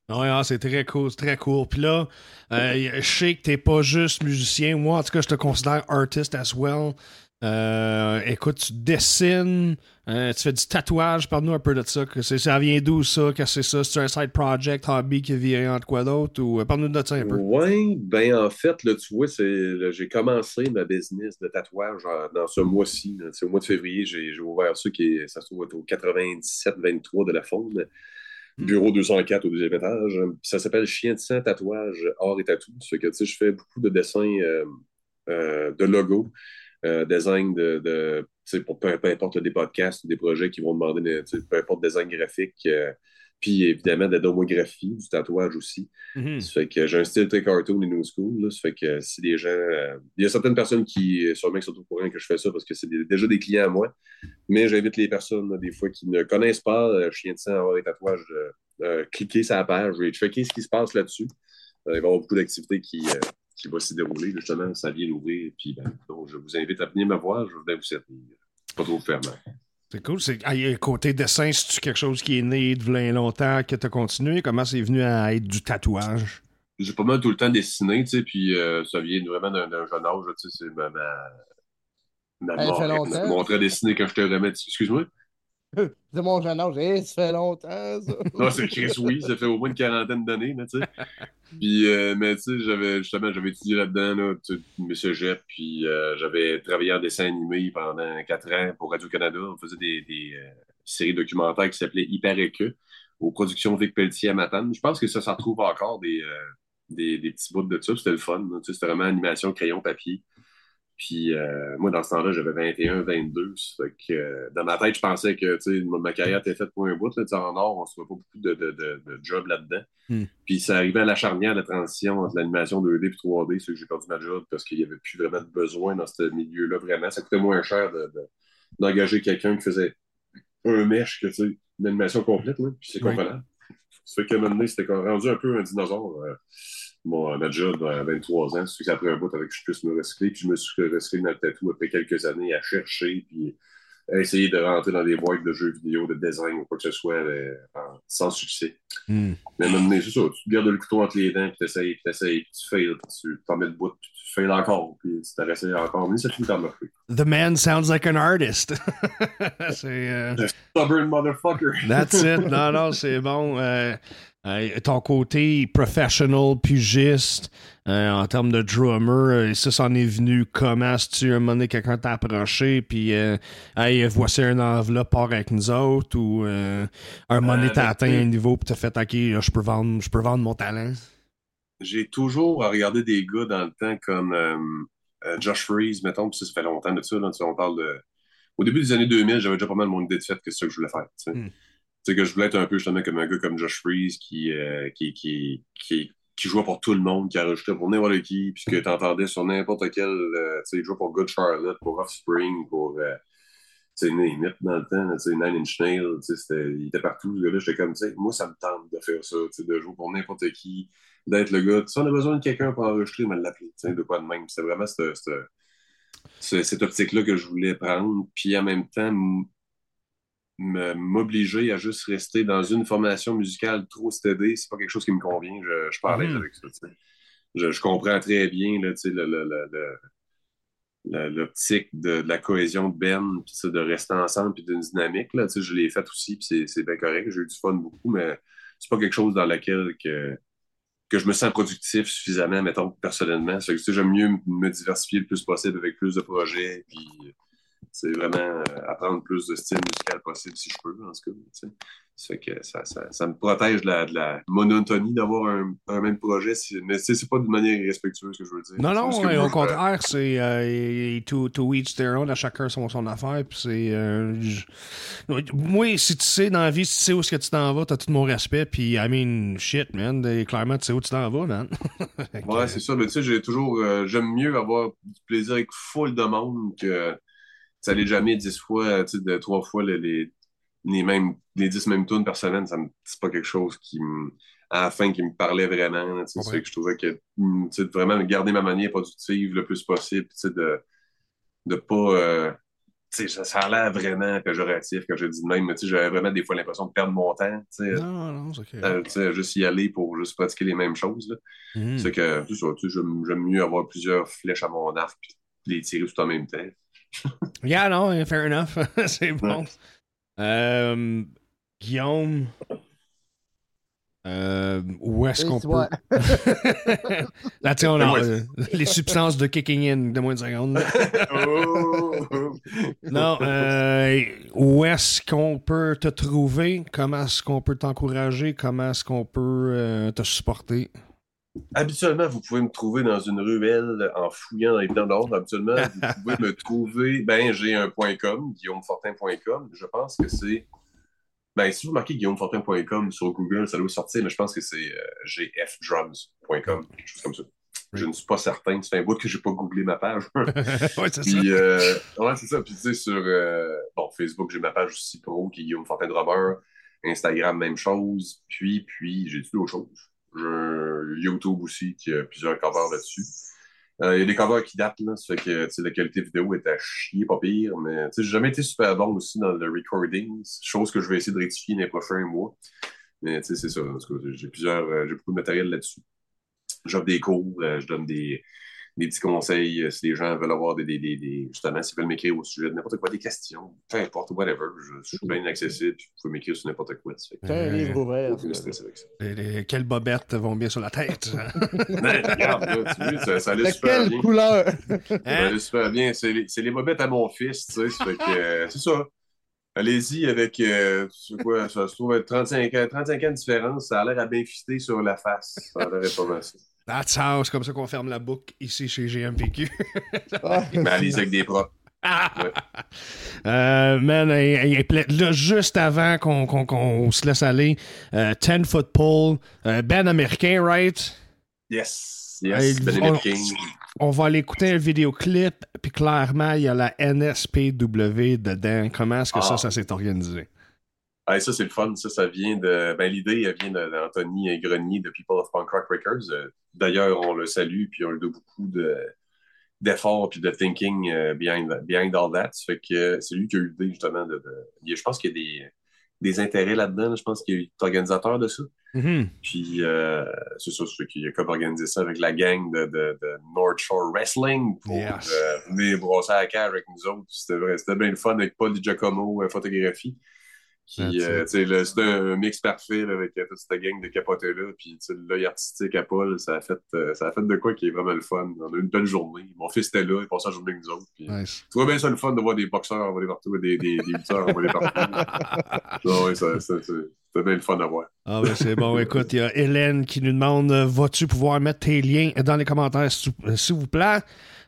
Ouais, ah, c'est très cool, c'est très cool. Puis là, euh, je sais que t'es pas juste musicien. Moi, en tout cas, je te considère artist as well. Euh, écoute, tu dessines, euh, tu fais du tatouage. Parle-nous un peu de ça. Que ça vient d'où ça? Que c'est ça? C'est un side project, hobby qui vient entre quoi d'autre? Ou euh, parle-nous de ça un peu. Oui, ben en fait, là, tu vois, c'est, j'ai commencé ma business de tatouage en- dans ce mois-ci. là. C'est au mois de février, j'ai, ouvert ça, qui est, ça se trouve être au 97-23 de la Faune, bureau 204 au deuxième étage. Ça s'appelle Chien de sang, tatouage, art et tatou. Que, tu sais, je fais beaucoup de dessins euh, euh, de logos, euh, design de, de tu sais, pour peu, peu importe des podcasts ou des projets qui vont demander, de- tu sais, peu importe design graphique. euh, puis évidemment, de la domographie, du tatouage aussi. Mhm. Ça fait que j'ai un style très cartoon et new school. Là. Ça fait que si des gens. euh, Il y a certaines personnes qui, euh, sûrement, qui sont au courant que je fais ça parce que c'est déjà des clients à moi. Mais j'invite les personnes, là, des fois, qui ne connaissent pas euh, Chien de sang, avoir des tatouages, cliquer sur la page et checker ce qui se passe là-dessus. Il va y avoir beaucoup d'activités qui, qui vont s'y dérouler. Justement, ça vient d'ouvrir. Puis, ben, donc, je vous invite à venir me voir. Je vais vous servir. Pas trop fermement. C'est cool. C'est, ah, et côté dessin, c'est quelque chose qui est né de longtemps que tu as continué? Comment c'est venu à être du tatouage? J'ai pas mal tout le temps dessiné, tu sais, puis euh, ça vient vraiment d'un d'un jeune âge, tu sais, c'est ma, ma, ma Elle mort, elle me montrait dessiner quand je te remets. Excuse-moi? C'est mon jeune âge. Ça fait longtemps, ça. <laughs> Non, c'est Chris, oui, ça fait au moins une quarantaine d'années, là, tu sais. <laughs> Puis, euh, mais tu sais, j'avais, justement, j'avais étudié là-dedans, là, tu sais, mes cégeps, puis euh, j'avais travaillé en dessin animé pendant quatre ans pour Radio-Canada. On faisait des, des euh, séries documentaires qui s'appelaient Hyper Éque, aux productions Vic Pelletier à Matane. Je pense que ça, ça retrouve encore des, euh, des, des petits bouts de ça. C'était le fun, là, tu sais, c'était vraiment animation, crayon, papier. Puis euh, moi, dans ce temps-là, j'avais 21, 22. Ça fait que euh, dans ma tête, je pensais que tu sais, ma carrière était faite pour un bout. Là, Tu sais, en or, on ne se voit pas beaucoup de, de, de, de jobs là-dedans. Hmm. Puis ça arrivait à la charnière de transition entre l'animation 2D et 3D. C'est que j'ai perdu ma job parce qu'il n'y avait plus vraiment de besoin dans ce milieu-là, vraiment. Ça coûtait moins cher de- de- d'engager quelqu'un qui faisait un mesh que tu sais, une animation complète. Là, puis c'est Ouais. comprenable. Ça fait qu'à un moment donné, c'était rendu un peu un dinosaure. euh, mon, ma job à 23 ans, c'est que ça a pris un bout avec que je puisse me recycler. Puis je me suis recyclé dans le tatou après quelques années à chercher, puis à essayer de rentrer dans des boîtes de jeux vidéo, de design ou quoi que ce soit, euh, en- sans succès. Hmm. Mais c'est ça, tu gardes le couteau entre les dents, puis t'essayes, puis t'essayes, puis tu fails, puis tu t'en mets le bout, puis tu fails encore, puis tu t'en essayes encore, mais ça finit par marcher. The man sounds like an artist. <laughs> c'est. euh, Stubborn motherfucker! That's it. <laughs> Non, non, c'est bon. Euh, euh, ton côté professional, pugiste, euh, en termes de drummer, euh, ça, c'en est venu comment? Si tu un moment donné, quelqu'un t'a approché, puis, euh, hey, voici un enveloppe, part avec nous autres, ou un moment donné, t'as atteint un niveau, puis t'as fait, OK, je peux vendre, je peux vendre mon talent? J'ai toujours regardé des gars dans le temps comme Josh Freeze, mettons, puis ça, ça fait longtemps de ça, là, on parle de... Au début des années 2000, j'avais déjà pas mal mon idée de fait que c'est ça que je voulais faire, tu sais. Tu sais, que je voulais être un peu justement comme un gars comme Josh Freeze qui, euh, qui, qui, qui, jouait pour tout le monde, qui enregistrait pour n'importe qui, puis que t'entendais sur n'importe quel... euh, tu sais, il jouait pour Good Charlotte, pour Offspring, pour... euh, tu sais, dans le temps, tu sais, Nine Inch Nails, tu sais, il était partout, gars-là. J'étais comme, tu sais, moi, ça me tente de faire ça, tu sais, de jouer pour n'importe qui, d'être le gars. Si on a besoin de quelqu'un pour enregistrer, me l'appeler, tu sais, de quoi de même. C'était vraiment cette, cette, ce- cette optique-là que je voulais prendre, puis en même temps, m'obliger à juste rester dans une formation musicale trop stédée, c'est pas quelque chose qui me convient. Je, je parle Mhm. avec ça. Je, je comprends très bien, là, tu sais, le- le- le- le- la- l'optique de, de la cohésion de Ben, puis de rester ensemble, puis d'une dynamique. Là, je l'ai fait aussi, puis c'est, bien correct. J'ai eu du fun beaucoup, mais c'est pas quelque chose dans lequel que, que je me sens productif suffisamment, mettons, personnellement. J'aime mieux me diversifier le plus possible avec plus de projets, puis c'est vraiment euh, apprendre plus de style musical possible si je peux, en tout cas. Ça que ça, ça, ça me protège de la, de la monotonie d'avoir un, un même projet, mais c'est pas de manière irrespectueuse que je veux dire. Non, non, ouais, au contraire, c'est euh, to, to each their own, à chacun son, son affaire. Puis c'est. euh, Moi, si tu sais dans la vie, si tu sais où est-ce que tu t'en vas, t'as tout mon respect. Puis, I mean, shit, man. et Clairement, tu sais où tu t'en vas, man. <laughs> Ouais, c'est ça. Mais tu sais, j'ai toujours. euh, J'aime mieux avoir du plaisir avec full de monde que ça allait jamais dix fois, tu sais, de trois fois les, les, les mêmes, les dix mêmes tunes par semaine. Ça C'est pas quelque chose qui me. À la fin, qui me parlait vraiment. là, tu sais. Ouais. Ça fait que je trouvais que hum, tu sais, vraiment garder ma manière productive le plus possible, tu sais, de, de pas. euh, tu sais, ça, a l'air vraiment péjoratif quand je dis de même, mais tu sais, j'avais vraiment des fois l'impression de perdre mon temps, tu sais, Non, non, c'est euh, juste y aller pour juste pratiquer les mêmes choses. Mhm. C'est que, c'est j'aime mieux avoir plusieurs flèches à mon arc puis les tirer tout en même temps. Yeah, non, fair enough. <laughs> c'est bon. Euh, Guillaume. Euh, où est-ce qu'on peut. <laughs> Là, tu sais, on a euh, les substances de kicking in de moins de secondes. Non, euh, où est-ce qu'on peut te trouver? Comment est-ce qu'on peut t'encourager? Comment est-ce qu'on peut euh, te supporter? Habituellement, vous pouvez me trouver dans une ruelle en fouillant dans les temps d'ordre. Habituellement, vous <laughs> pouvez me trouver. Ben, j'ai un .com, guillaumefortin.com. Je pense que c'est. Ben, si vous marquez guillaumefortin.com sur Google, ça doit sortir, mais je pense que c'est euh, gfdrums.com, quelque chose comme ça. Je ne suis pas certain. Ça fait un bout que je n'ai pas googlé ma page. <laughs> ouais, c'est ça. Puis, euh, ouais, c'est ça. Puis, tu sais, sur euh, bon, Facebook, j'ai ma page aussi pro qui est Guillaume Fortin Drummer. Instagram, même chose. Puis, puis, j'ai dit d'autres choses. YouTube aussi, qui a plusieurs covers là-dessus. Euh, Il y a des covers qui datent, là. Ça fait que, la qualité vidéo est à chier, pas pire. Mais, j'ai jamais été super bon aussi dans le recording. Chose que je vais essayer de rectifier dans les prochains mois. Mais, c'est ça. J'ai plusieurs, euh, j'ai beaucoup de matériel là-dessus. J'offre des cours, euh, je donne des, des petits conseils euh, si les gens veulent avoir des, des, des, des- justement, s'ils veulent m'écrire au sujet de n'importe quoi, des questions, peu importe, whatever. Je, je suis bien accessible, puis vous pouvez m'écrire sur n'importe quoi. Que C'est un livre ouvert. aucun ça. stress avec ça. Les- les- quelles bobettes vont bien sur la tête? <laughs> Ben, regarde, là, tu vois, ça, ça allait super quelle bien. couleur? Ça Hein? allait super bien. C'est les, c'est les bobettes à mon fils, tu sais. ça fait que, euh, c'est ça. Allez-y avec, euh, quoi, ça se trouve être 35 ans, 35 ans de différence. Ça a l'air à bien fitter sur la face. Ça a l'air pas mal ça. That's how, c'est comme ça qu'on ferme la boucle ici chez GMPQ. Ah, <laughs> Mais allez-y avec des. Ouais. <laughs> Euh, man, il- il- il- là, juste avant qu'on qu'on- qu'on se laisse aller, euh, 10 foot pole, euh, band américain, right? Yes. Yes. On- King. On va aller écouter un vidéoclip, puis clairement, il y a la NSPW dedans. Comment est-ce que ça, Ah. ça s'est organisé? Ah, ça, c'est le fun. Ça, ça vient de. Ben, l'idée, elle vient d'Anthony Grenier de People of Punk Rock Records. Euh, D'ailleurs, on le salue, puis on lui doit beaucoup de d'efforts puis de thinking euh, behind, behind all that. Ça fait que c'est lui qui a eu l'idée, justement, de. je pense qu'il y a des, des intérêts là-dedans. là. Je pense qu'il est organisateur de ça. Mhm. Puis, euh, c'est ça, c'est qu'il a comme organisé ça avec la gang de, de, de North Shore Wrestling pour Yes. euh, venir brosser à la cage avec nous autres. C'était bien le fun avec Paul Di Giacomo, photographie. Euh, c'était un mix parfait là, avec euh, toute cette gang de capotés-là. Puis, l'œil artistique à Paul, ça a, fait, euh, ça a fait de quoi qui est vraiment le fun. On a eu une belle journée. Mon fils était là, il passait la journée avec nous autres. Puis, Nice. tu vois bien ça le fun de voir des boxeurs envoyer partout, des, des, des lutteurs envoyer <laughs> partout. non, ouais, ça, ça, c'est- c'était bien le fun à voir. Ah ben c'est bon. Écoute, il y a Hélène qui nous demande vas-tu pouvoir mettre tes liens dans les commentaires, s'il s'il vous plaît?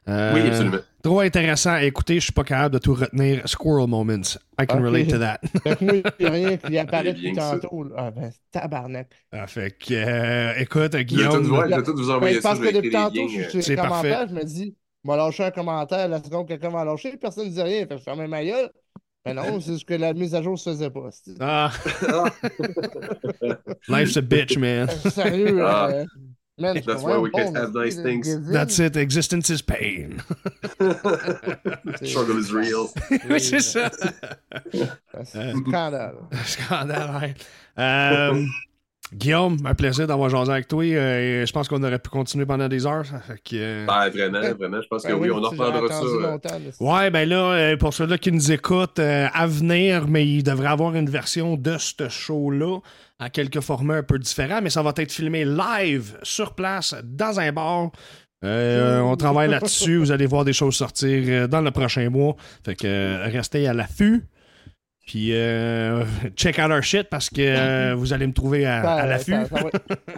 Euh, Oui, absolument. Trop intéressant à écouter. Je suis pas capable de tout retenir. Squirrel moments. I can Ok. relate to that. <laughs> Fait que moi, il n'y a rien qui apparaît depuis que tantôt. là. Ah ben, tabarnak. Ah, fait que, euh, écoute, Guillaume. je vais tout vous envoyer Ben, ça. parce Je que vais depuis écrire tantôt, je suis liens. sur les parfait. commentaires, je me dis, m'a lâché un commentaire, la seconde que quelqu'un m'a lâché, personne ne dit rien. Fait que je ferme ma gueule. Mais non, c'est ce que la mise à jour se faisait pas. Ah. <laughs> Life's a bitch, man. <laughs> Sérieux, Ah. euh, man, That's why we bon, can have nice c'est- things. That's it. Existence is pain. <laughs> Struggle is real. <laughs> oui, c'est ça. C'est un scandale. <laughs> Scandale, ouais. Euh, Guillaume, un plaisir d'avoir jasé avec toi. Euh, je pense qu'on aurait pu continuer pendant des heures. ça fait que, euh, Ben, vraiment, vraiment. Je pense que Ben oui, on en reparlera ça. euh, Ouais, ben là, euh, pour ceux-là qui nous écoutent, euh, à venir, mais il devrait avoir une version de ce show-là à quelques formats un peu différents, mais ça va être filmé live, sur place, dans un bar. Euh, on travaille là-dessus. Vous allez voir des choses sortir euh, dans le prochain mois. Fait que euh, restez à l'affût. Puis euh, check out our shit parce que euh, vous allez me trouver à, l'affût. ça- ça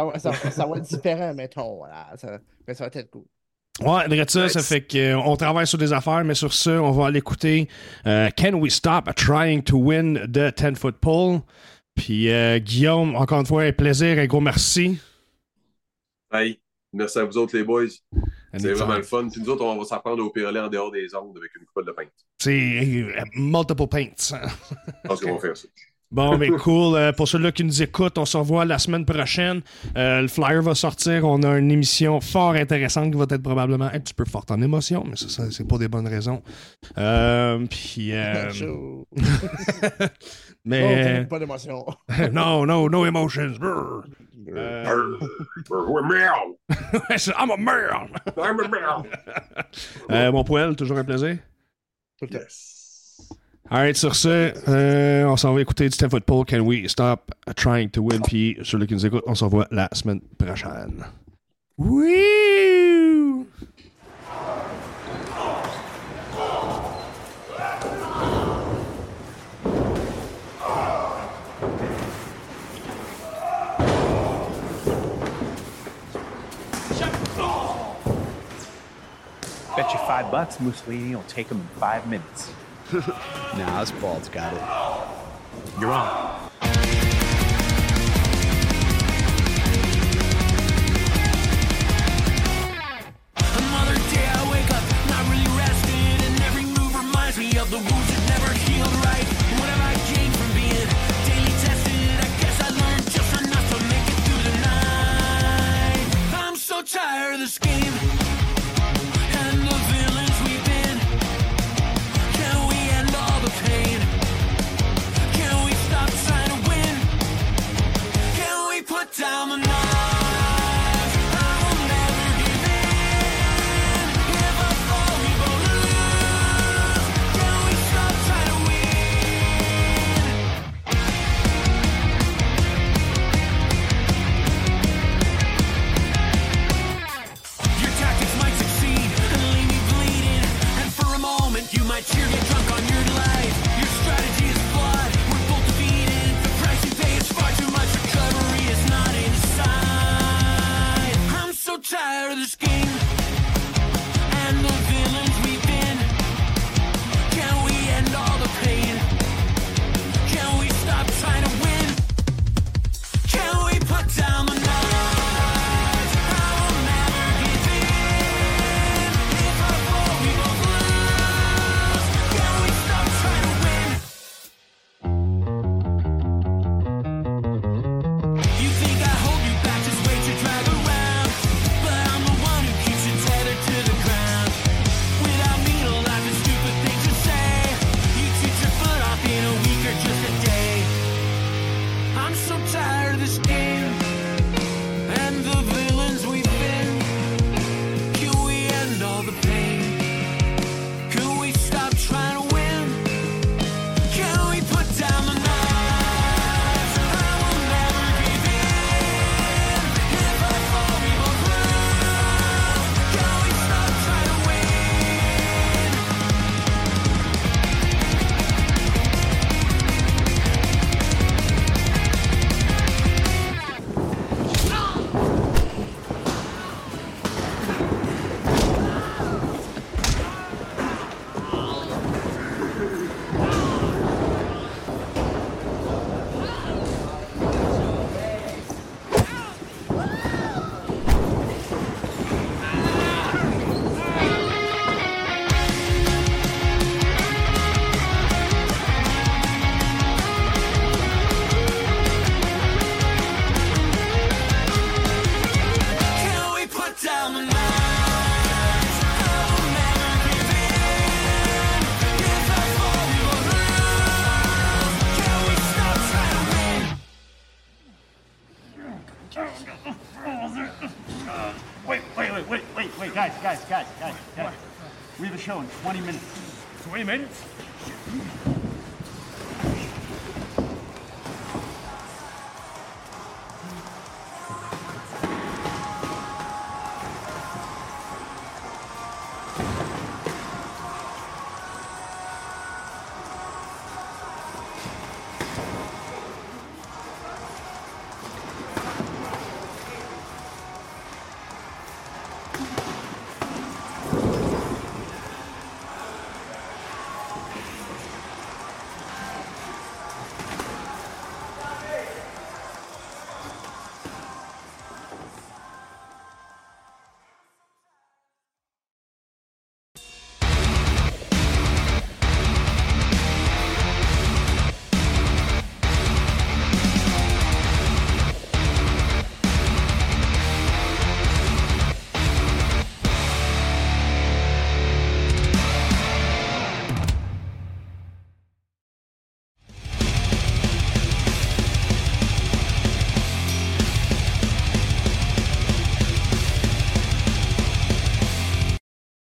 va- ça va- ça- ça va être différent, mettons. Voilà, mais ça va être cool. Ouais, direct ça, ça fait qu'on travaille sur des affaires, mais sur ça, on va aller écouter euh, Can We Stop Trying to Win de 10 Foot Pole? Puis euh, Guillaume, encore une fois, un plaisir, un gros merci. Hey, merci à vous autres, les boys. C'est vraiment le fun. Puis nous autres, on va s'apprendre au PLA en dehors des ondes avec une coupe de pain. C'est euh, multiple paints. <laughs> Je pense qu'on va faire ça. Bon, mais cool. Euh, pour ceux-là qui nous écoutent, on se revoit la semaine prochaine. Euh, le flyer va sortir. On a une émission fort intéressante qui va être probablement un petit peu forte en émotion, mais ça, ça, c'est pour des bonnes raisons. Euh, puis, euh. <laughs> mais Oh, pas d'émotion. <laughs> non, no, no emotions. Brr. Euh, I'm a man. I'm a meow. <laughs> Euh, mon poêle, toujours un plaisir? Yes. Alright, sur ce, euh, on s'en va écouter du 10 Foot Pole. Can we stop trying to win? Puis, ceux qui nous écoutent, on se revoit la semaine prochaine. Oui! Five bucks Mussolini will take him in five minutes. <laughs> Nah, this bald's got it. You're wrong.